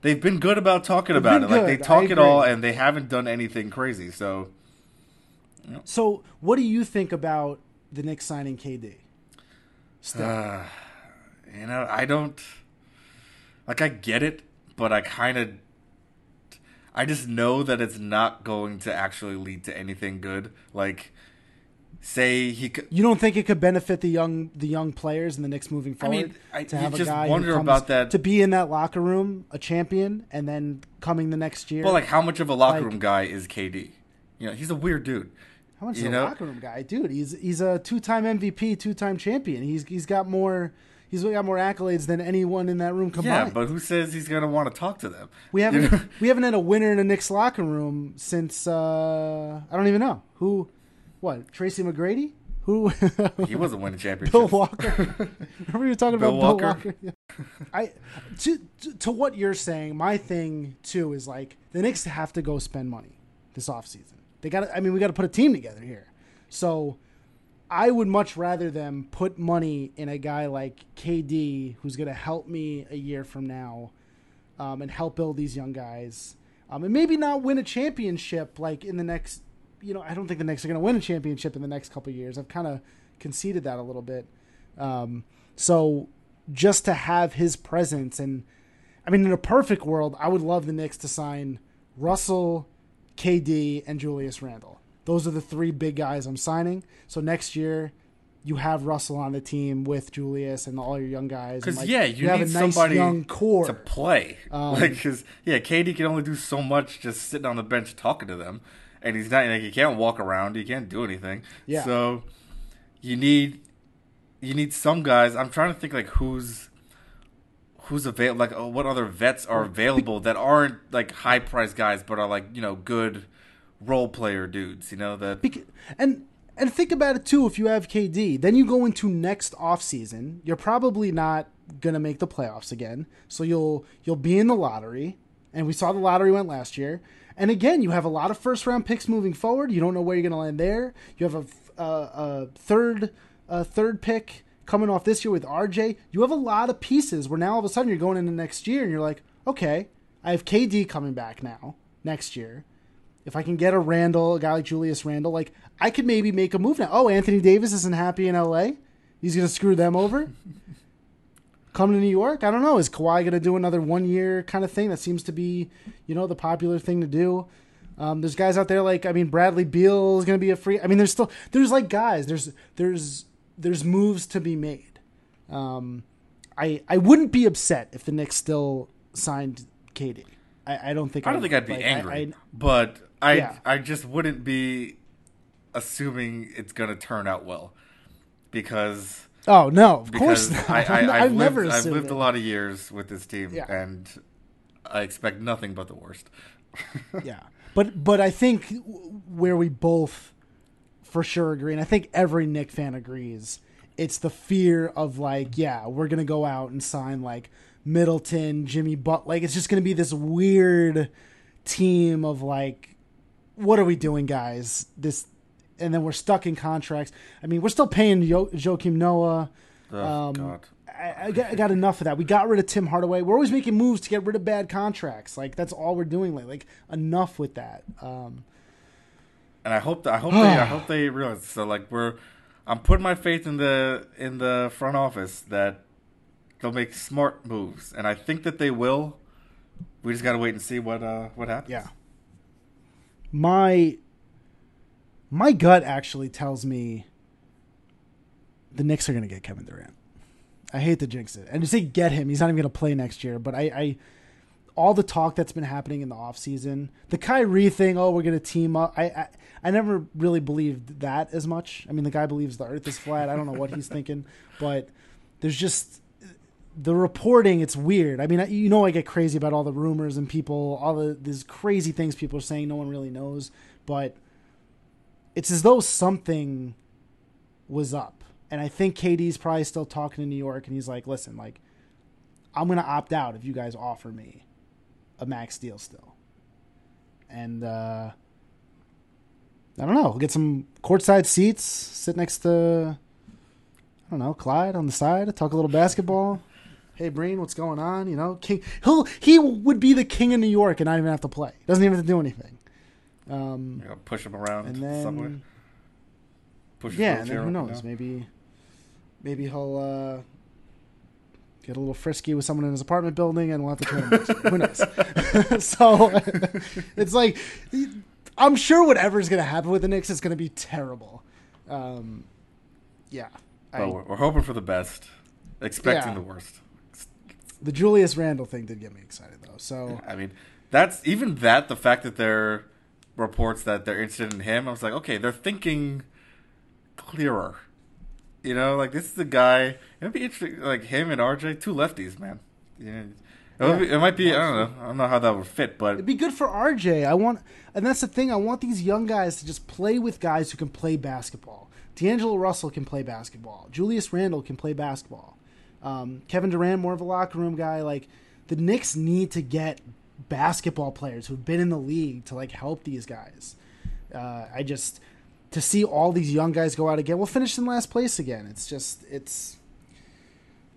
Speaker 2: they've been good about talking about it. Like they talk it all, and they haven't done anything crazy. So
Speaker 1: So, what do you think about the Knicks signing KD?
Speaker 2: Uh, you know, I don't like. I get it, but I kind of. I just know that it's not going to actually lead to anything good. Like, say he could.
Speaker 1: you don't think it could benefit the young the young players and the Knicks moving
Speaker 2: I
Speaker 1: forward
Speaker 2: mean, I-
Speaker 1: to
Speaker 2: you
Speaker 1: have a
Speaker 2: just
Speaker 1: guy
Speaker 2: wonder
Speaker 1: comes
Speaker 2: about that-
Speaker 1: to be in that locker room, a champion, and then coming the next year.
Speaker 2: Well, like, how much of a locker
Speaker 1: Like-
Speaker 2: room guy is KD? You know, he's a weird dude.
Speaker 1: How much is
Speaker 2: you
Speaker 1: a locker room guy, dude? He's he's a two time MVP, two time champion. He's he's got more he's got more accolades than anyone in that room combined.
Speaker 2: Yeah, but who says he's gonna want to talk to them?
Speaker 1: we haven't
Speaker 2: know?
Speaker 1: we haven't had a winner in a Knicks locker room since uh, I don't even know who. What Tracy McGrady? Who?
Speaker 2: he wasn't winning championships.
Speaker 1: Bill Walker. Remember you were talking
Speaker 2: Bill
Speaker 1: about Bill
Speaker 2: Walker?
Speaker 1: Walker? I to, to to what you're saying. My thing too is like the Knicks have to go spend money this offseason. They got. I mean, we got to put a team together here. So I would much rather them put money in a guy like KD, who's going to help me a year from now, um, and help build these young guys, um, and maybe not win a championship like in the next. You know, I don't think the Knicks are going to win a championship in the next couple of years. I've kind of conceded that a little bit. Um, so just to have his presence and I mean, in a perfect world, I would love the Knicks to sign Russell, KD, and Julius Randle. Those are the three big guys I'm signing. So next year, you have Russell on the team with Julius and all your young guys.
Speaker 2: Because
Speaker 1: like,
Speaker 2: yeah, you,
Speaker 1: have
Speaker 2: need
Speaker 1: a nice
Speaker 2: somebody
Speaker 1: young core.
Speaker 2: to play.
Speaker 1: Um,
Speaker 2: like, because yeah, KD can only do so much just sitting on the bench talking to them, and he's not like he can't walk around, he can't do anything.
Speaker 1: Yeah.
Speaker 2: So you need you need some guys. I'm trying to think like who's who's available. Like oh, what other vets are available that aren't like high priced guys, but are like you know good role player dudes. You know that.
Speaker 1: Bec- and and think about it too if you have KD then you go into next offseason you're probably not going to make the playoffs again so you'll you'll be in the lottery and we saw the lottery went last year and again you have a lot of first round picks moving forward you don't know where you're going to land there you have a, a, a third a third pick coming off this year with RJ you have a lot of pieces where now all of a sudden you're going into next year and you're like okay I have KD coming back now next year if I can get a Randle, a guy like Julius Randle, like I could maybe make a move now. Oh, Anthony Davis isn't happy in LA. He's gonna screw them over. Come to New York. I don't know. Is Kawhi gonna do another one year kind of thing? That seems to be, you know, the popular thing to do. Um, there's guys out there like I mean Bradley Beal is gonna be a free. I mean there's still there's like guys there's there's there's moves to be made. Um, I I wouldn't be upset if the Knicks still signed KD. I, I don't think
Speaker 2: I don't think I'd be
Speaker 1: like, I-
Speaker 2: angry,
Speaker 1: I-
Speaker 2: but I
Speaker 1: Yeah.
Speaker 2: I just wouldn't be assuming it's gonna turn out well because
Speaker 1: Oh no, of course not.
Speaker 2: I, I,
Speaker 1: I've,
Speaker 2: I've, lived,
Speaker 1: never
Speaker 2: I've lived
Speaker 1: it.
Speaker 2: a lot of years with this team,
Speaker 1: Yeah.
Speaker 2: and I expect nothing but the worst.
Speaker 1: Yeah, but but I think where we both for sure agree, and I think every Knick fan agrees, it's the fear of like, yeah, we're gonna go out and sign like Middleton, Jimmy But like it's just gonna be this weird team of like, what are we doing, guys? This, and then we're stuck in contracts. I mean, we're still paying Yo- Joakim Noah.
Speaker 2: Oh
Speaker 1: Um,
Speaker 2: God,
Speaker 1: I, I, got, I got enough of that. We got rid of Tim Hardaway. We're always making moves to get rid of bad contracts. Like that's all we're doing. Like, like enough with that. Um,
Speaker 2: and I hope that, I hope they I hope they realize. So like we're, I'm putting my faith in the in the front office that they'll make smart moves, and I think that they will. We just got to wait and see what uh what happens.
Speaker 1: Yeah. My my gut actually tells me the Knicks are going to get Kevin Durant. I hate to jinx it. And to say get him, he's not even going to play next year. But I, I, all the talk that's been happening in the offseason, the Kyrie thing, oh, we're going to team up. I, I, I never really believed that as much. I mean, the guy believes the earth is flat. I don't know what he's thinking. But there's just the reporting. It's weird. I mean, you know, I get crazy about all the rumors and people, all the these crazy things people are saying. No one really knows. But it's as though something was up and I think KD's probably still talking to New York, and he's like, "Listen, like, I'm gonna opt out if you guys offer me a max deal still." And uh, I don't know. Get some courtside seats, sit next to I don't know Clyde on the side, talk a little basketball. Hey Breen, what's going on? You know, king. He'll he would be the king of New York and not even have to play. Doesn't even have to do anything. Um,
Speaker 2: push him around and then, somewhere.
Speaker 1: Push yeah, and then who knows? Maybe maybe he'll uh, get a little frisky with someone in his apartment building, and we'll have to turn him. Who knows? so it's like I'm sure whatever's going to happen with the Knicks is going to be terrible. Um, yeah,
Speaker 2: I, we're, we're, hoping for the best, expecting yeah. the worst.
Speaker 1: The Julius Randle thing did get me excited, though. So
Speaker 2: I mean, that's even that. The fact that there are reports that they're interested in him, I was like, okay, they're thinking clearer. You know, like this is the guy. It'd be interesting, like him and RJ, two lefties, man. Yeah. It, yeah. be, it might be. I don't know. I don't know how that would fit, but
Speaker 1: it'd be good for RJ. I want, and that's the thing. I want these young guys to just play with guys who can play basketball. D'Angelo Russell can play basketball. Julius Randle can play basketball. Um, Kevin Durant, more of a locker room guy. Like the Knicks need to get basketball players who've been in the league to like help these guys. Uh, I just to see all these young guys go out again. We'll finish in last place again. It's just it's.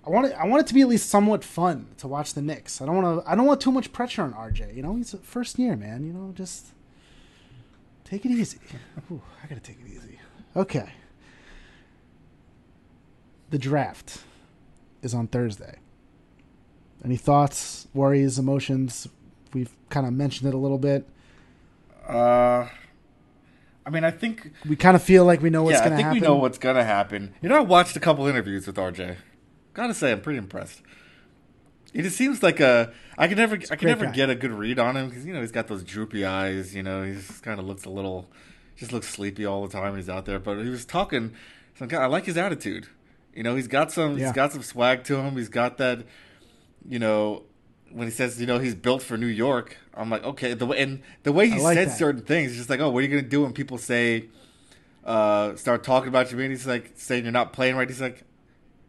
Speaker 1: I want it. I want it to be at least somewhat fun to watch the Knicks. I don't want to. I don't want too much pressure on RJ. You know, he's first year, man. You know, just take it easy. Ooh, I gotta take it easy. Okay. The draft is on Thursday. Any thoughts, worries, emotions? We've kind of mentioned it a little bit.
Speaker 2: Uh, I mean, I think
Speaker 1: we kind of feel like we know what's yeah, going to happen.
Speaker 2: I think we know what's going to happen. You know, I watched a couple interviews with RJ. Gotta say, I'm pretty impressed. He just seems like a. I can never. I can never guy. get a good read on him because you know he's got those droopy eyes. You know, he's kind of looks a little, just looks sleepy all the time. He's out there, but he was talking. Some guy, I like his attitude. You know, he's got some. Yeah. He's got some swag to him. He's got that. You know, when he says, you know, he's built for New York, I'm like, okay. The way and the way he like said that. certain things, just like, oh, what are you gonna do when people say, uh, start talking about you? And he's like saying you're not playing right. He's like,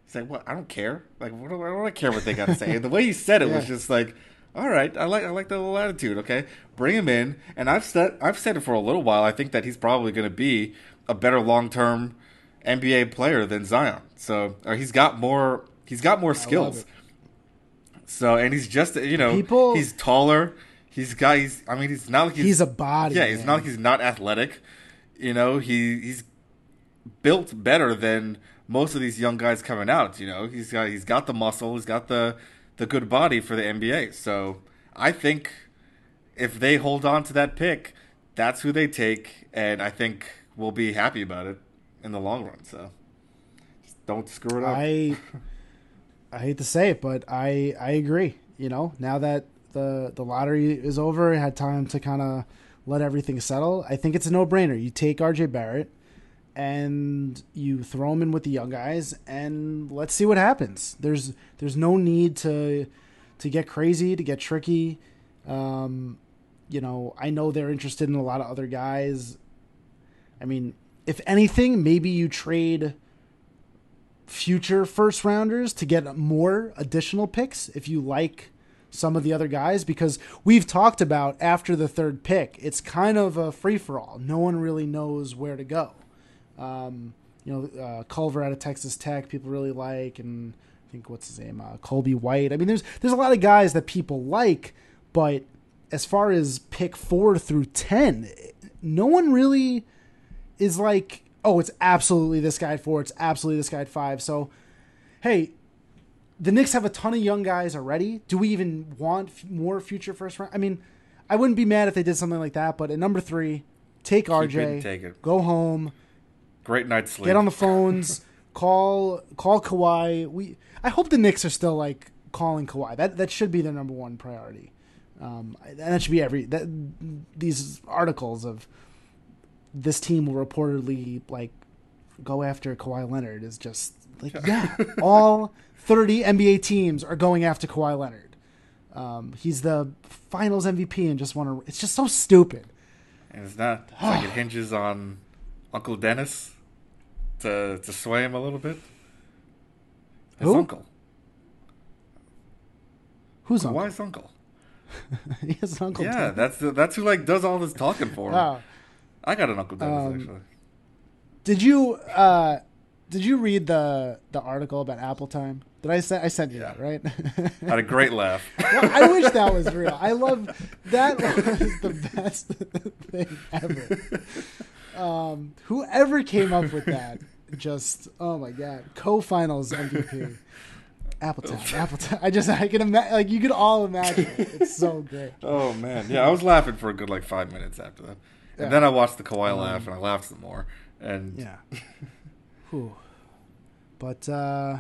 Speaker 2: he's like, what? I don't care. Like, what do, I don't care what they got to say. and the way he said it yeah. was just like, all right, I like I like the little attitude. Okay, bring him in. And I've said I've said it for a little while. I think that he's probably going to be a better long term NBA player than Zion. So or he's got more. He's got more skills. So and he's just you know People, he's taller. He's got he's I mean he's not like
Speaker 1: he's, he's a body.
Speaker 2: Yeah, he's not like he's not athletic. You know he he's built better than most of these young guys coming out. You know he's got he's got the muscle. He's got the the good body for the NBA. So I think if they hold on to that pick, that's who they take, and I think we'll be happy about it in the long run. So just don't screw it up.
Speaker 1: I I hate to say it, but I I agree. You know, now that the the lottery is over, I had time to kind of let everything settle. I think it's a no brainer. You take R.J. Barrett and you throw him in with the young guys, and let's see what happens. There's there's no need to to get crazy, to get tricky. Um, you know, I know they're interested in a lot of other guys. I mean, if anything, maybe you trade future first rounders to get more additional picks if you like some of the other guys because we've talked about after the third pick it's kind of a free for all no one really knows where to go um, you know uh, culver out of texas tech people really like and I think what's his name, uh, Coby White. I mean, there's there's a lot of guys that people like, but as far as pick four through ten, no one really is like, oh, it's absolutely this guy at four, it's absolutely this guy at five. So, hey, the Knicks have a ton of young guys already. Do we even want f- more future first round? I mean, I wouldn't be mad if they did something like that. But at number three, take RJ,
Speaker 2: it, take it.
Speaker 1: go home,
Speaker 2: Great night's sleep.
Speaker 1: get on the phones, call call Kawhi. We I hope the Knicks are still like calling Kawhi. That that should be their number one priority. Um, and that should be every that these articles of this team will reportedly like go after Kawhi Leonard is just like yeah, all thirty NBA teams are going after Kawhi Leonard. Um, he's the Finals MVP and just want to. It's just so stupid.
Speaker 2: And it's not it's like it hinges on Uncle Dennis to to sway him a little bit. His
Speaker 1: Who?
Speaker 2: uncle.
Speaker 1: Who's uncle?
Speaker 2: Kawhi's uncle.
Speaker 1: he has an uncle.
Speaker 2: Yeah,
Speaker 1: too.
Speaker 2: that's the, that's who like does all this talking for him.
Speaker 1: Wow.
Speaker 2: I got an Uncle Dennis
Speaker 1: Um,
Speaker 2: actually.
Speaker 1: Did you uh did you read the the article about Apple Time? Did I send I sent you that, right?
Speaker 2: Had a great laugh.
Speaker 1: Well, I wish that was real. I love that was the best thing ever. Um, whoever came up with that, just oh my god, co-finals MVP. Apple Time, Apple Time. I just I can imagine like you could all imagine. It. It's so great.
Speaker 2: Oh man, yeah, I was laughing for a good like five minutes after that, and
Speaker 1: Yeah.
Speaker 2: then I watched the Kawhi laugh and I laughed some more. And
Speaker 1: Yeah. Whew. But uh,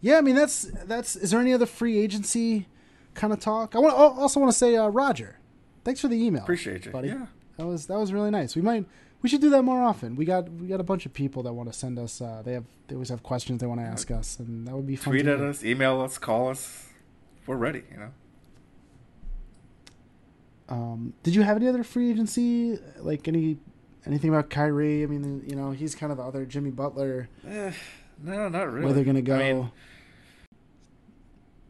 Speaker 1: yeah, I mean that's that's. Is there any other free agency kind of talk? I want also want to say uh, Roger, thanks for the email.
Speaker 2: appreciate you,
Speaker 1: buddy.
Speaker 2: Yeah,
Speaker 1: That was that was really nice. We might we should do that more often. We got we got a bunch of people that want to send us. Uh, they have they always have questions they want to ask us, and that would be fun.
Speaker 2: tweet at us, email us, call us. We're ready. You know.
Speaker 1: Um, did you have any other free agency like any anything about Kyrie? I mean, you know, he's kind of the other Jimmy Butler.
Speaker 2: Eh, no, not really.
Speaker 1: Where they're gonna go?
Speaker 2: I mean,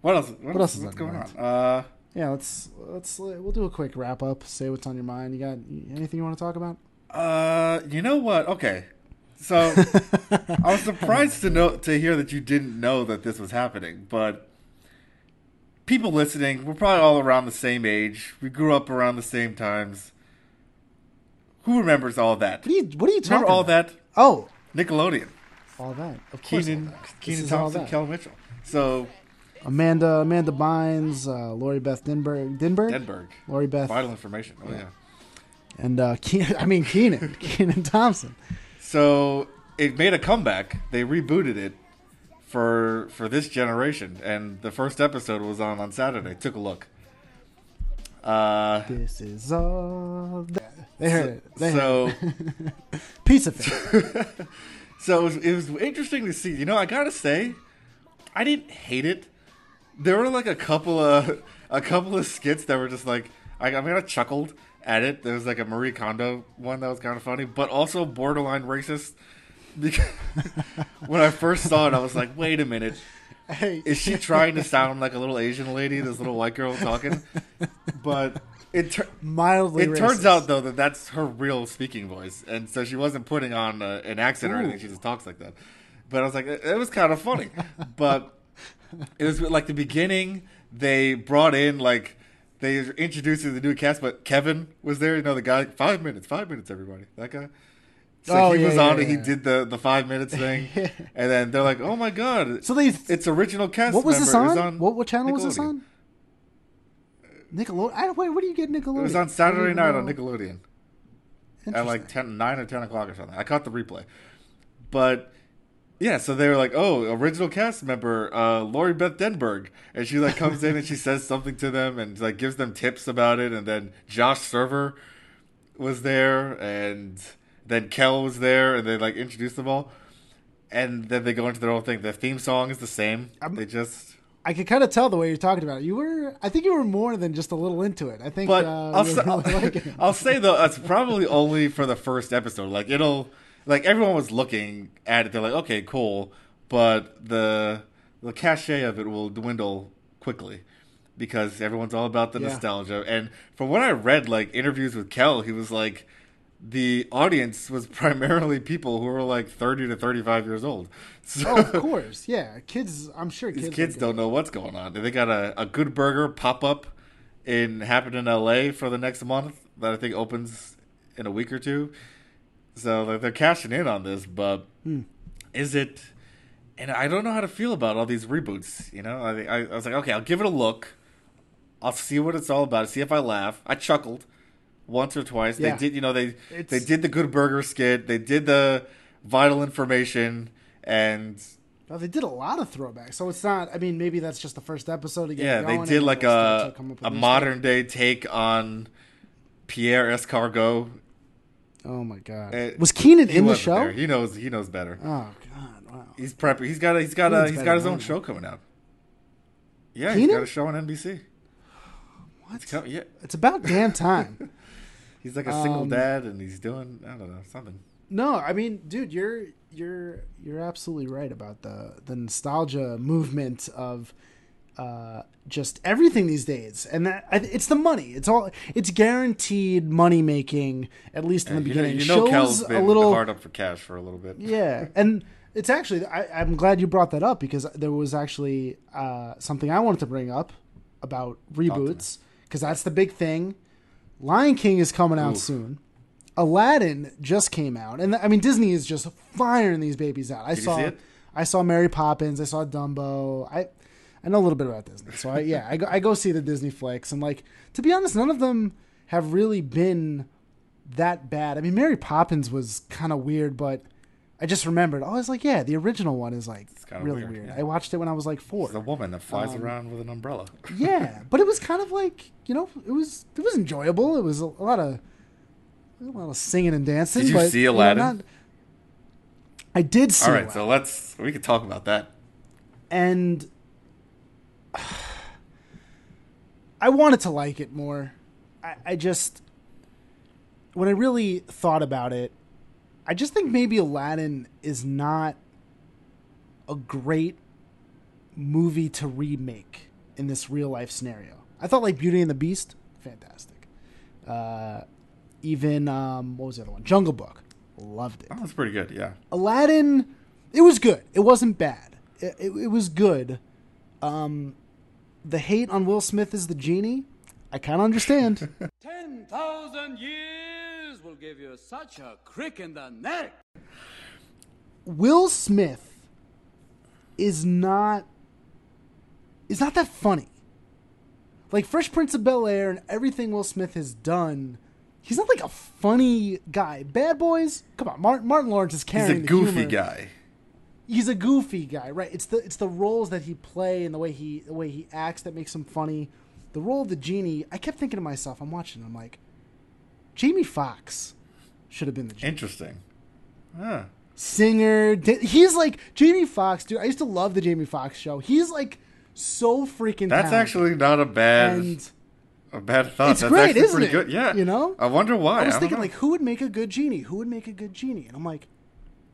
Speaker 2: what else? What,
Speaker 1: What else is
Speaker 2: going
Speaker 1: your
Speaker 2: on? Uh,
Speaker 1: yeah, let's let's we'll do a quick wrap up. Say what's on your mind. You got anything you want to talk about?
Speaker 2: uh, you know what? Okay, so I was surprised to know to hear that you didn't know that this was happening, but people listening, we're probably all around the same age. We grew up around the same times. Who remembers all that?
Speaker 1: What are you What are you talking
Speaker 2: Remember all
Speaker 1: about?
Speaker 2: that?
Speaker 1: Oh,
Speaker 2: Nickelodeon.
Speaker 1: all that. Of course,
Speaker 2: Kenan,
Speaker 1: all that. This
Speaker 2: Kenan
Speaker 1: is all
Speaker 2: Thompson,
Speaker 1: that.
Speaker 2: Kel Mitchell. So
Speaker 1: Amanda Amanda Bynes, uh, Lori Beth Denberg, Denberg,
Speaker 2: Denberg.
Speaker 1: Lori Beth,
Speaker 2: Vital information. Oh yeah.
Speaker 1: and uh, Kenan. I mean Kenan, Kenan Thompson.
Speaker 2: So it made a comeback. They rebooted it for for this generation, and the first episode was on on Saturday. Took a look. Uh,
Speaker 1: This is all. That. They heard it. They
Speaker 2: so
Speaker 1: heard it. Pizza face.
Speaker 2: so it was, it was interesting to see. You know, I gotta say, I didn't hate it. There were like a couple of a couple of skits that were just like I, I mean, I chuckled at it. There was like a Marie Kondo one that was kind of funny, but also borderline racist. Because when I first saw it, I was like, "Wait a minute,
Speaker 1: Hey,
Speaker 2: is she trying to sound like a little Asian lady, this little white girl talking?" But it tur-
Speaker 1: mildly?
Speaker 2: it
Speaker 1: racist.
Speaker 2: turns out though that that's her real speaking voice, and so she wasn't putting on uh, an accent or anything. She just talks like that. But I was like, it, it was kind of funny. but it was like the beginning. They brought in like they introduced the new cast, but Kevin was there. You know, the guy. Five minutes, five minutes, everybody. That guy. So
Speaker 1: Oh,
Speaker 2: he
Speaker 1: yeah,
Speaker 2: was
Speaker 1: yeah,
Speaker 2: on and
Speaker 1: yeah.
Speaker 2: he did the the five minutes thing, and then they're like, "Oh my god!"
Speaker 1: So they.
Speaker 2: it's original cast.
Speaker 1: what was this
Speaker 2: member.
Speaker 1: on? What what channel was this on? Nickelodeon. I, wait, where do you get Nickelodeon?
Speaker 2: It was on Saturday night on. Nickelodeon. at like 10, 9 or 10 o'clock or something. I caught the replay. But yeah, so they were like, oh, original cast member, uh, Lori Beth Denberg. And she like comes in and she says something to them and like gives them tips about it. And then Josh Server was there and then Kel was there and they like introduced them all. And then they go into their own thing. The theme song is the same.
Speaker 1: I'm-
Speaker 2: they just
Speaker 1: I could kind of tell the way you're talking about it. You were, I think you were more than just a little into it. I think,
Speaker 2: But
Speaker 1: uh,
Speaker 2: I'll, say,
Speaker 1: really.
Speaker 2: I'll say though, that's probably only for the first episode. Like it'll, like everyone was looking at it. They're like, okay, cool, but the the cachet of it will dwindle quickly because everyone's all about the
Speaker 1: Yeah.
Speaker 2: nostalgia. And from what I read, like interviews with Kel, he was like, the audience was primarily people who were like 30 to 35 years old. So
Speaker 1: Oh, of course, yeah. Kids, I'm sure kids.
Speaker 2: these kids don't know what's going on. They got a, a Good Burger pop up in happen in LA for the next month that I think opens in a week or two. So like, they're cashing in on this, but
Speaker 1: Hmm.
Speaker 2: is it? And I don't know how to feel about all these reboots. You know, I, I, I was like, okay, I'll give it a look. I'll see what it's all about. See if I laugh. I chuckled once or twice.
Speaker 1: Yeah.
Speaker 2: They did, you know, they
Speaker 1: It's-
Speaker 2: they did the Good Burger skit. They did the vital information, and
Speaker 1: they did a lot of throwbacks, so it's not. I mean, maybe that's just the first episode to get
Speaker 2: yeah, they did like a
Speaker 1: to come up with
Speaker 2: a modern day take on Pierre Escargot.
Speaker 1: Oh my god,
Speaker 2: Uh,
Speaker 1: was
Speaker 2: Kenan
Speaker 1: in the show?
Speaker 2: there. He knows. He knows better.
Speaker 1: Oh god, wow.
Speaker 2: He's prepping. He's got a. He's got a. He's got his own show coming out. Yeah, he's
Speaker 1: Kenan?
Speaker 2: got a show on NBC.
Speaker 1: What?
Speaker 2: It's yeah,
Speaker 1: It's about damn time.
Speaker 2: he's like a single
Speaker 1: Um,
Speaker 2: dad, and he's doing. I don't know something.
Speaker 1: No, I mean, dude, you're you're you're absolutely right about the the nostalgia movement of uh, just everything these days, and that it's the money. It's all it's guaranteed money making at least in the
Speaker 2: you know,
Speaker 1: beginning.
Speaker 2: you know
Speaker 1: Shows a little
Speaker 2: hard up for cash for a little bit.
Speaker 1: yeah, and it's actually I, I'm glad you brought that up because there was actually uh, something I wanted to bring up about reboots because that's the big thing. Lion King is coming out
Speaker 2: Oof.
Speaker 1: soon. Aladdin just came out, and I mean Disney is just firing these babies out. I
Speaker 2: Did
Speaker 1: saw? I saw Mary Poppins. I saw Dumbo. I I know a little bit about Disney, so I, yeah, I go, I go see the Disney flicks, and like to be honest, none of them have really been that bad. I mean, Mary Poppins was kind of weird, but I just remembered. Oh, I was like, yeah, the original one is like really
Speaker 2: weird,
Speaker 1: weird.
Speaker 2: yeah.
Speaker 1: I watched it when I was like four.
Speaker 2: It's a woman that flies
Speaker 1: Um,
Speaker 2: around with an umbrella.
Speaker 1: yeah, but it was kind of like you know, it was it was enjoyable. It was a, a lot of a lot of singing and dancing.
Speaker 2: Did you
Speaker 1: but,
Speaker 2: see
Speaker 1: know,
Speaker 2: Aladdin?
Speaker 1: not- I did see.
Speaker 2: All right,
Speaker 1: Aladdin.
Speaker 2: so let's we could talk about that.
Speaker 1: and I wanted to like it more. I, I just, when I really thought about it, I just think maybe Aladdin is not a great movie to remake in this real life scenario. I thought like Beauty and the Beast, fantastic. Uh, even um, what was the other one? Jungle Book, loved it.
Speaker 2: Oh, that's pretty good. Yeah.
Speaker 1: Aladdin, it was good. It wasn't bad. It, it, it was good. Um, the hate on Will Smith as the genie, I kind of understand.
Speaker 4: 10,000 years will give you such a crick in the neck.
Speaker 1: Will Smith is not is not that funny. Like Fresh Prince of Bel Air and everything Will Smith has done, he's not like a funny guy. Bad Boys, come on, Martin, Martin Lawrence is carrying.
Speaker 2: He's
Speaker 1: carrying
Speaker 2: a
Speaker 1: the
Speaker 2: goofy
Speaker 1: humor.
Speaker 2: guy.
Speaker 1: he's a goofy guy, right? It's the it's the roles that he play and the way he the way he acts that makes him funny. The role of the genie, I kept thinking to myself, I'm watching, I'm like, Jamie Foxx should have been the.
Speaker 2: Interesting. Huh.
Speaker 1: Singer, he's like Jamie Foxx, dude. I used to love the Jamie Foxx show. He's like so freaking.
Speaker 2: That's
Speaker 1: talented.
Speaker 2: actually not a bad
Speaker 1: and
Speaker 2: a bad thought.
Speaker 1: It's
Speaker 2: That's
Speaker 1: great,
Speaker 2: actually
Speaker 1: isn't
Speaker 2: pretty
Speaker 1: it?
Speaker 2: good. Yeah.
Speaker 1: You know?
Speaker 2: I wonder why.
Speaker 1: I was
Speaker 2: don't
Speaker 1: thinking
Speaker 2: know.
Speaker 1: like, who would make a good genie? Who would make a good genie? And I'm like,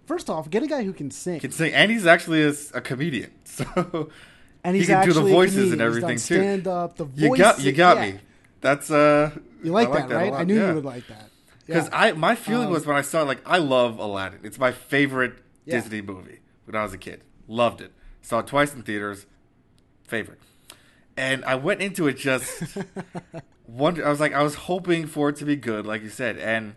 Speaker 1: first off, get a guy who can sing.
Speaker 2: Can sing, and he's actually a comedian, so
Speaker 1: and
Speaker 2: he can do the voices and everything too.
Speaker 1: Stand up, the voice.
Speaker 2: you got you got
Speaker 1: yeah.
Speaker 2: me. That's uh.
Speaker 1: You like,
Speaker 2: I
Speaker 1: that,
Speaker 2: a
Speaker 1: right? I knew
Speaker 2: yeah.
Speaker 1: you would like that.
Speaker 2: Because
Speaker 1: Yeah.
Speaker 2: I my feeling
Speaker 1: Um,
Speaker 2: was when I saw it, like I love Aladdin. It's my favorite
Speaker 1: Yeah.
Speaker 2: Disney movie when I was a kid. Loved it. Saw it twice in theaters. Favorite. And I went into it just wonder. I was like, I was hoping for it to be good, like you said. And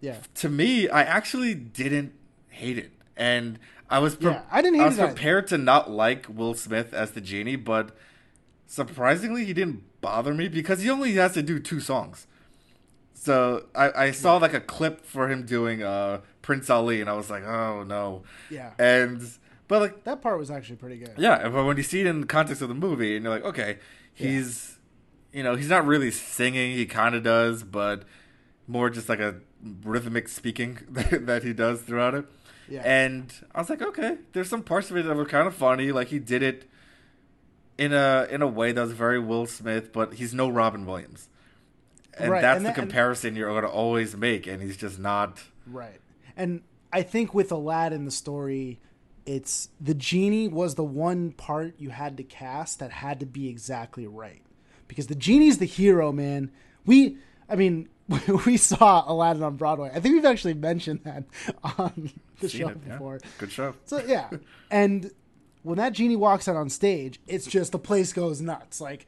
Speaker 1: yeah.
Speaker 2: to me, I actually didn't hate it, and I was pre-
Speaker 1: Yeah, I didn't hate
Speaker 2: I was
Speaker 1: it either.
Speaker 2: prepared to not like Will Smith as the genie, but surprisingly, he didn't bother me because he only has to do two songs. So I, I saw like a clip for him doing uh, Prince Ali, and I was like, oh no.
Speaker 1: Yeah.
Speaker 2: And but like
Speaker 1: That part was actually pretty good.
Speaker 2: yeah, but when you see it in the context of the movie, and you're like, okay, he's, you know, he's not really singing. He kind of does, but more just like a rhythmic speaking that he does throughout it.
Speaker 1: Yeah.
Speaker 2: And I was like, okay, there's some parts of it that were kind of funny. Like he did it in a in a way that was very Will Smith, but he's no Robin Williams. And
Speaker 1: Right,
Speaker 2: that's
Speaker 1: and
Speaker 2: the
Speaker 1: that- and-
Speaker 2: comparison you're going to always make, and he's just not.
Speaker 1: Right. And I think with Aladdin, the story, it's the genie was the one part you had to cast that had to be exactly right. Because the genie's the hero, man. We, I mean, we saw Aladdin on Broadway. I think we've actually mentioned that on the
Speaker 2: Seen
Speaker 1: show
Speaker 2: it, yeah.
Speaker 1: before.
Speaker 2: Good show.
Speaker 1: So yeah, and when that genie walks out on stage, it's just the place goes nuts. Like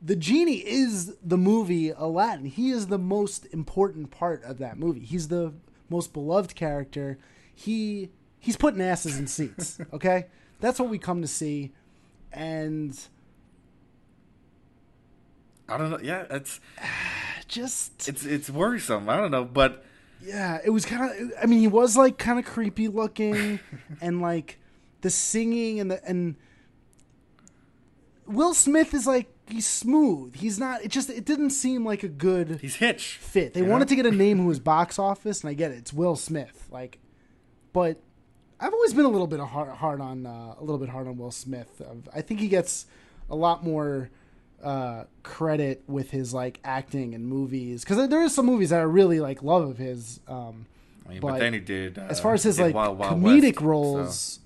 Speaker 1: the genie is the movie Aladdin. He is the most important part of that movie. He's the most beloved character. He he's putting asses in seats. Okay, that's what we come to see, and
Speaker 2: I don't know. Yeah, it's
Speaker 1: just
Speaker 2: it's it's worrisome. I don't know, but
Speaker 1: yeah, it was kind of. I mean, he was like kind of creepy looking, and like the singing and the and Will Smith is like he's smooth. He's not. It just it didn't seem like a good
Speaker 2: he's Hitch.
Speaker 1: fit. They wanted
Speaker 2: know?
Speaker 1: to get a name who was box office, and I get it. It's Will Smith. Like, but I've always been a little bit hard, hard on uh, a little bit hard on Will Smith. I think he gets a lot more uh, credit with his like acting and movies because there is some movies that I really like love of his. Um,
Speaker 2: I mean,
Speaker 1: but
Speaker 2: but, then he did. Uh,
Speaker 1: as far as his like
Speaker 2: Wild Wild
Speaker 1: comedic
Speaker 2: West,
Speaker 1: roles.
Speaker 2: so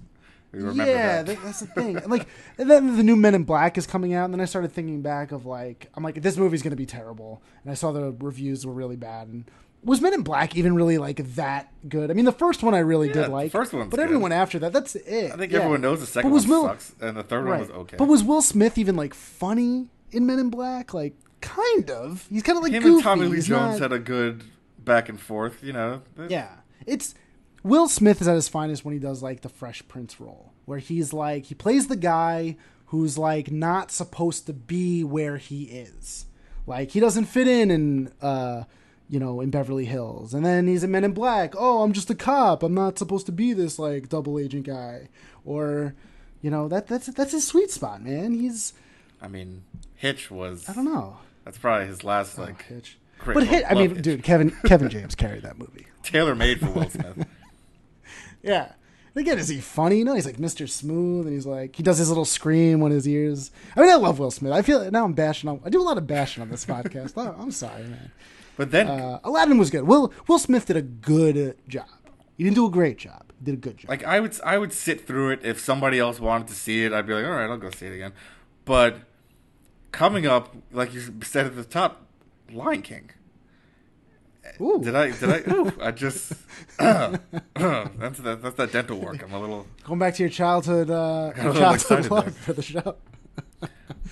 Speaker 2: we remember
Speaker 1: yeah,
Speaker 2: that.
Speaker 1: that- that's the thing. Like, and then the new Men in Black is coming out, and then I started thinking back of like, I'm like, this movie's gonna be terrible, and I saw the reviews were really bad. And was Men in Black even really like that good? I mean, the first one I really
Speaker 2: Yeah,
Speaker 1: did
Speaker 2: the
Speaker 1: like,
Speaker 2: first one,
Speaker 1: but
Speaker 2: good.
Speaker 1: everyone after that, that's it.
Speaker 2: I think
Speaker 1: Yeah.
Speaker 2: everyone knows the second one
Speaker 1: Will-
Speaker 2: sucks, and the third one was okay.
Speaker 1: But was Will Smith even like funny in Men in Black? Like, kind of. He's kind of like
Speaker 2: him
Speaker 1: goofy.
Speaker 2: and Tommy Lee
Speaker 1: He's
Speaker 2: Jones
Speaker 1: not-
Speaker 2: had a good back and forth. You know.
Speaker 1: Yeah. It's Will Smith is at his finest when he does like the Fresh Prince role, where he's like he plays the guy who's like not supposed to be where he is. Like he doesn't fit in in uh you know, in Beverly Hills. And then he's in Men in Black. Oh, I'm just a cop. I'm not supposed to be this like double agent guy. Or you know, that that's that's his sweet spot, man. He's
Speaker 2: I mean, Hitch was.
Speaker 1: I don't know.
Speaker 2: That's probably his last like.
Speaker 1: Oh, Hitch. But
Speaker 2: role.
Speaker 1: hit I mean,
Speaker 2: Hitch.
Speaker 1: dude, Kevin Kevin James carried that movie.
Speaker 2: tailor made for Will Smith.
Speaker 1: Yeah. And again, is he funny? No, he's like Mr. Smooth, and he's like he does his little scream when his ears. I mean, I love Will Smith. I feel now I'm bashing on. I do a lot of bashing on this podcast. I'm sorry, man.
Speaker 2: But then
Speaker 1: Uh, Aladdin was good. Will Will Smith did a good job. He didn't do a great job. He did a good job.
Speaker 2: like I would I would sit through it if somebody else wanted to see it. I'd be like, all right, I'll go see it again. But coming up, like you said at the top, Lion King.
Speaker 1: Ooh.
Speaker 2: Did I? Did I? Ooh, I just. that's that, that's that dental work. I'm a little.
Speaker 1: Going back to your childhood, uh,
Speaker 2: little
Speaker 1: childhood love for the show.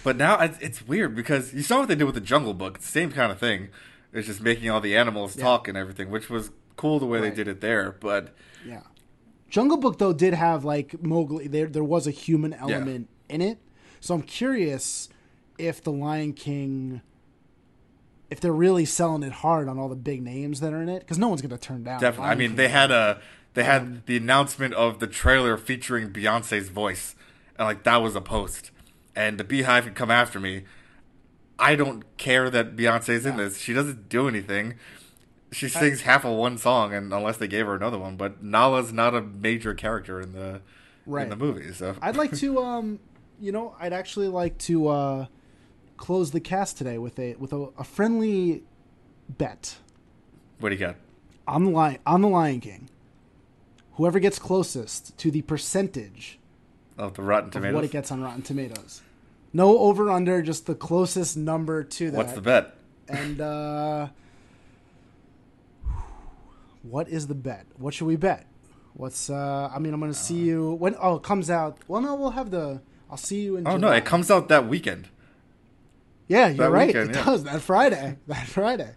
Speaker 2: But now it's, it's weird because you saw what they did with the Jungle Book. It's the same kind of thing. It's just making all the animals talk and everything, which was cool the way
Speaker 1: Right.
Speaker 2: they did it there. But
Speaker 1: Yeah. Jungle Book though did have like Mowgli. There there was a human element in it. So I'm curious if the Lion King, if they're really selling it hard on all the big names that are in it, because no one's gonna turn down.
Speaker 2: definitely, I mean, they had a they had
Speaker 1: Um,
Speaker 2: the announcement of the trailer featuring Beyonce's voice, and like that was a post. And the BeyHive can come after me. I don't care that Beyonce's in this. She doesn't do anything. She sings half of one song, and unless they gave her another one, but Nala's not a major character in the
Speaker 1: Right.
Speaker 2: in the movie. So
Speaker 1: I'd like to, um, you know, I'd actually like to uh, close the cast today with a with a, a friendly bet
Speaker 2: what do you got?
Speaker 1: on the lion on the Lion King. Whoever gets closest to the percentage
Speaker 2: of the Rotten
Speaker 1: of
Speaker 2: Tomatoes.
Speaker 1: what it gets on Rotten Tomatoes. No over under, just the closest number to that.
Speaker 2: What's the bet?
Speaker 1: And uh, what is the bet? What should we bet? What's uh? I mean, I'm gonna see you when. Oh, it comes out. Well, no, we'll have the. I'll see you in.
Speaker 2: Oh no, it comes out that weekend.
Speaker 1: Yeah, you're right.
Speaker 2: weekend,
Speaker 1: it
Speaker 2: yeah.
Speaker 1: does that Friday. That Friday.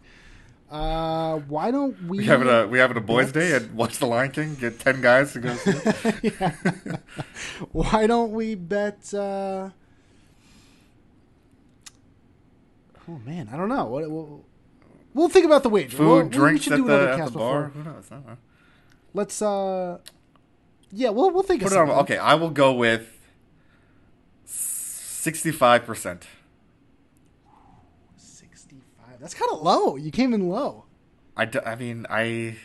Speaker 1: Uh, why don't we?
Speaker 2: We having a we having a boys' day and watch The Lion King. Get ten guys to go see.
Speaker 1: yeah. Why don't we bet? Uh... Oh man, I don't know. What we'll, we'll think about the wager.
Speaker 2: Food,
Speaker 1: We'll-
Speaker 2: drinks
Speaker 1: should
Speaker 2: at
Speaker 1: do
Speaker 2: the at the bar.
Speaker 1: before.
Speaker 2: Who knows? Know.
Speaker 1: Let's. uh Yeah, we'll we'll think
Speaker 2: Put
Speaker 1: of
Speaker 2: it on. Okay, I will go with sixty-five percent.
Speaker 1: That's kind of low. You came in low.
Speaker 2: I, d- I mean I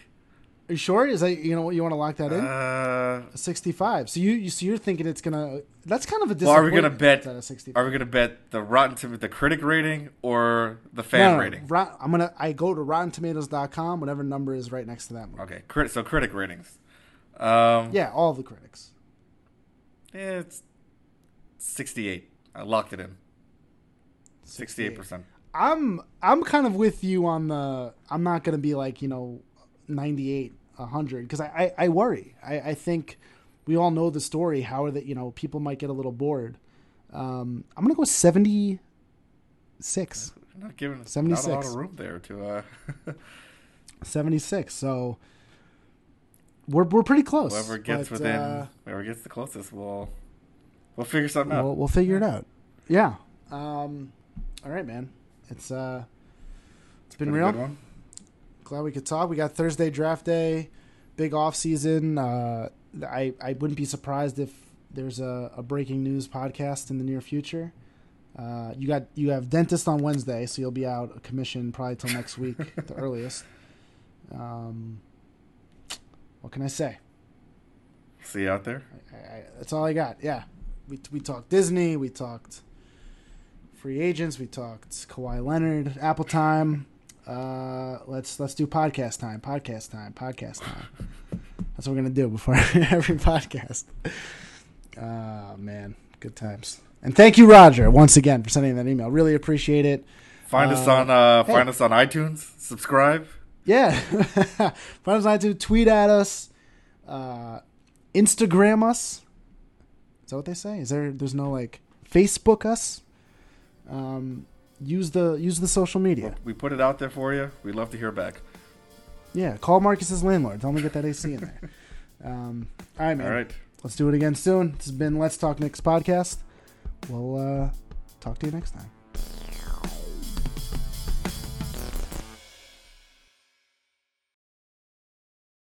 Speaker 1: Are you sure? Is that you know what you want to lock that in?
Speaker 2: uh,
Speaker 1: Sixty-five. So you, you so you're thinking it's gonna. That's kind of a.
Speaker 2: well, are we gonna bet?
Speaker 1: At a 65.
Speaker 2: Are we gonna bet the Rotten Tomatoes, the critic rating, or the fan
Speaker 1: No, no, no.
Speaker 2: rating?
Speaker 1: Rot- I'm gonna. I go to RottenTomatoes.com. Whatever number is right next to that movie.
Speaker 2: Okay, crit. So critic ratings. Um,
Speaker 1: Yeah, all the critics.
Speaker 2: it's sixty-eight. I locked it in. Sixty-eight percent.
Speaker 1: I'm I'm kind of with you on the. I'm not gonna be like you know, 98, 100 because I, I I worry. I I think we all know the story. How that you know people might get a little bored. Um, I'm gonna go 76.
Speaker 2: Not giving not a lot of room there to. uh
Speaker 1: 76. So we're we're pretty close.
Speaker 2: Whoever gets
Speaker 1: but,
Speaker 2: within,
Speaker 1: uh,
Speaker 2: whoever gets the closest, will we'll figure something out.
Speaker 1: we'll, we'll figure it out. Yeah. Um, all right, man. It's uh, it's been,
Speaker 2: Been
Speaker 1: real. Glad we could talk. We got Thursday draft day, big off season. Uh, I I wouldn't be surprised if there's a, a breaking news podcast in the near future. Uh, you got you have dentist on Wednesday, so you'll be out of commission probably till next week, at the earliest. Um, what can I say?
Speaker 2: See you out there.
Speaker 1: I, I, that's all I got. Yeah, we we talked Disney, we talked free agents, we talked Kawhi Leonard, Apple time. Uh, let's let's do podcast time, podcast time, podcast time. That's what we're gonna do before every podcast. Uh man, good times. And thank you, Roger, once again for sending that email. Really appreciate it.
Speaker 2: Find us
Speaker 1: Uh,
Speaker 2: on uh,
Speaker 1: hey.
Speaker 2: find us on iTunes. Subscribe.
Speaker 1: Yeah. Find us on iTunes, tweet at us, uh, Instagram us. Is that what they say? Is there there's no like Facebook us? Um, use the use the social media.
Speaker 2: We put it out there for you. We'd love to hear back.
Speaker 1: Yeah, call Marcus's landlord. Tell him to get that AC in there. Um, all right, man.
Speaker 2: All right.
Speaker 1: Let's do it again soon. This has been Let's Talk Knicks podcast. We'll uh, talk to you next time.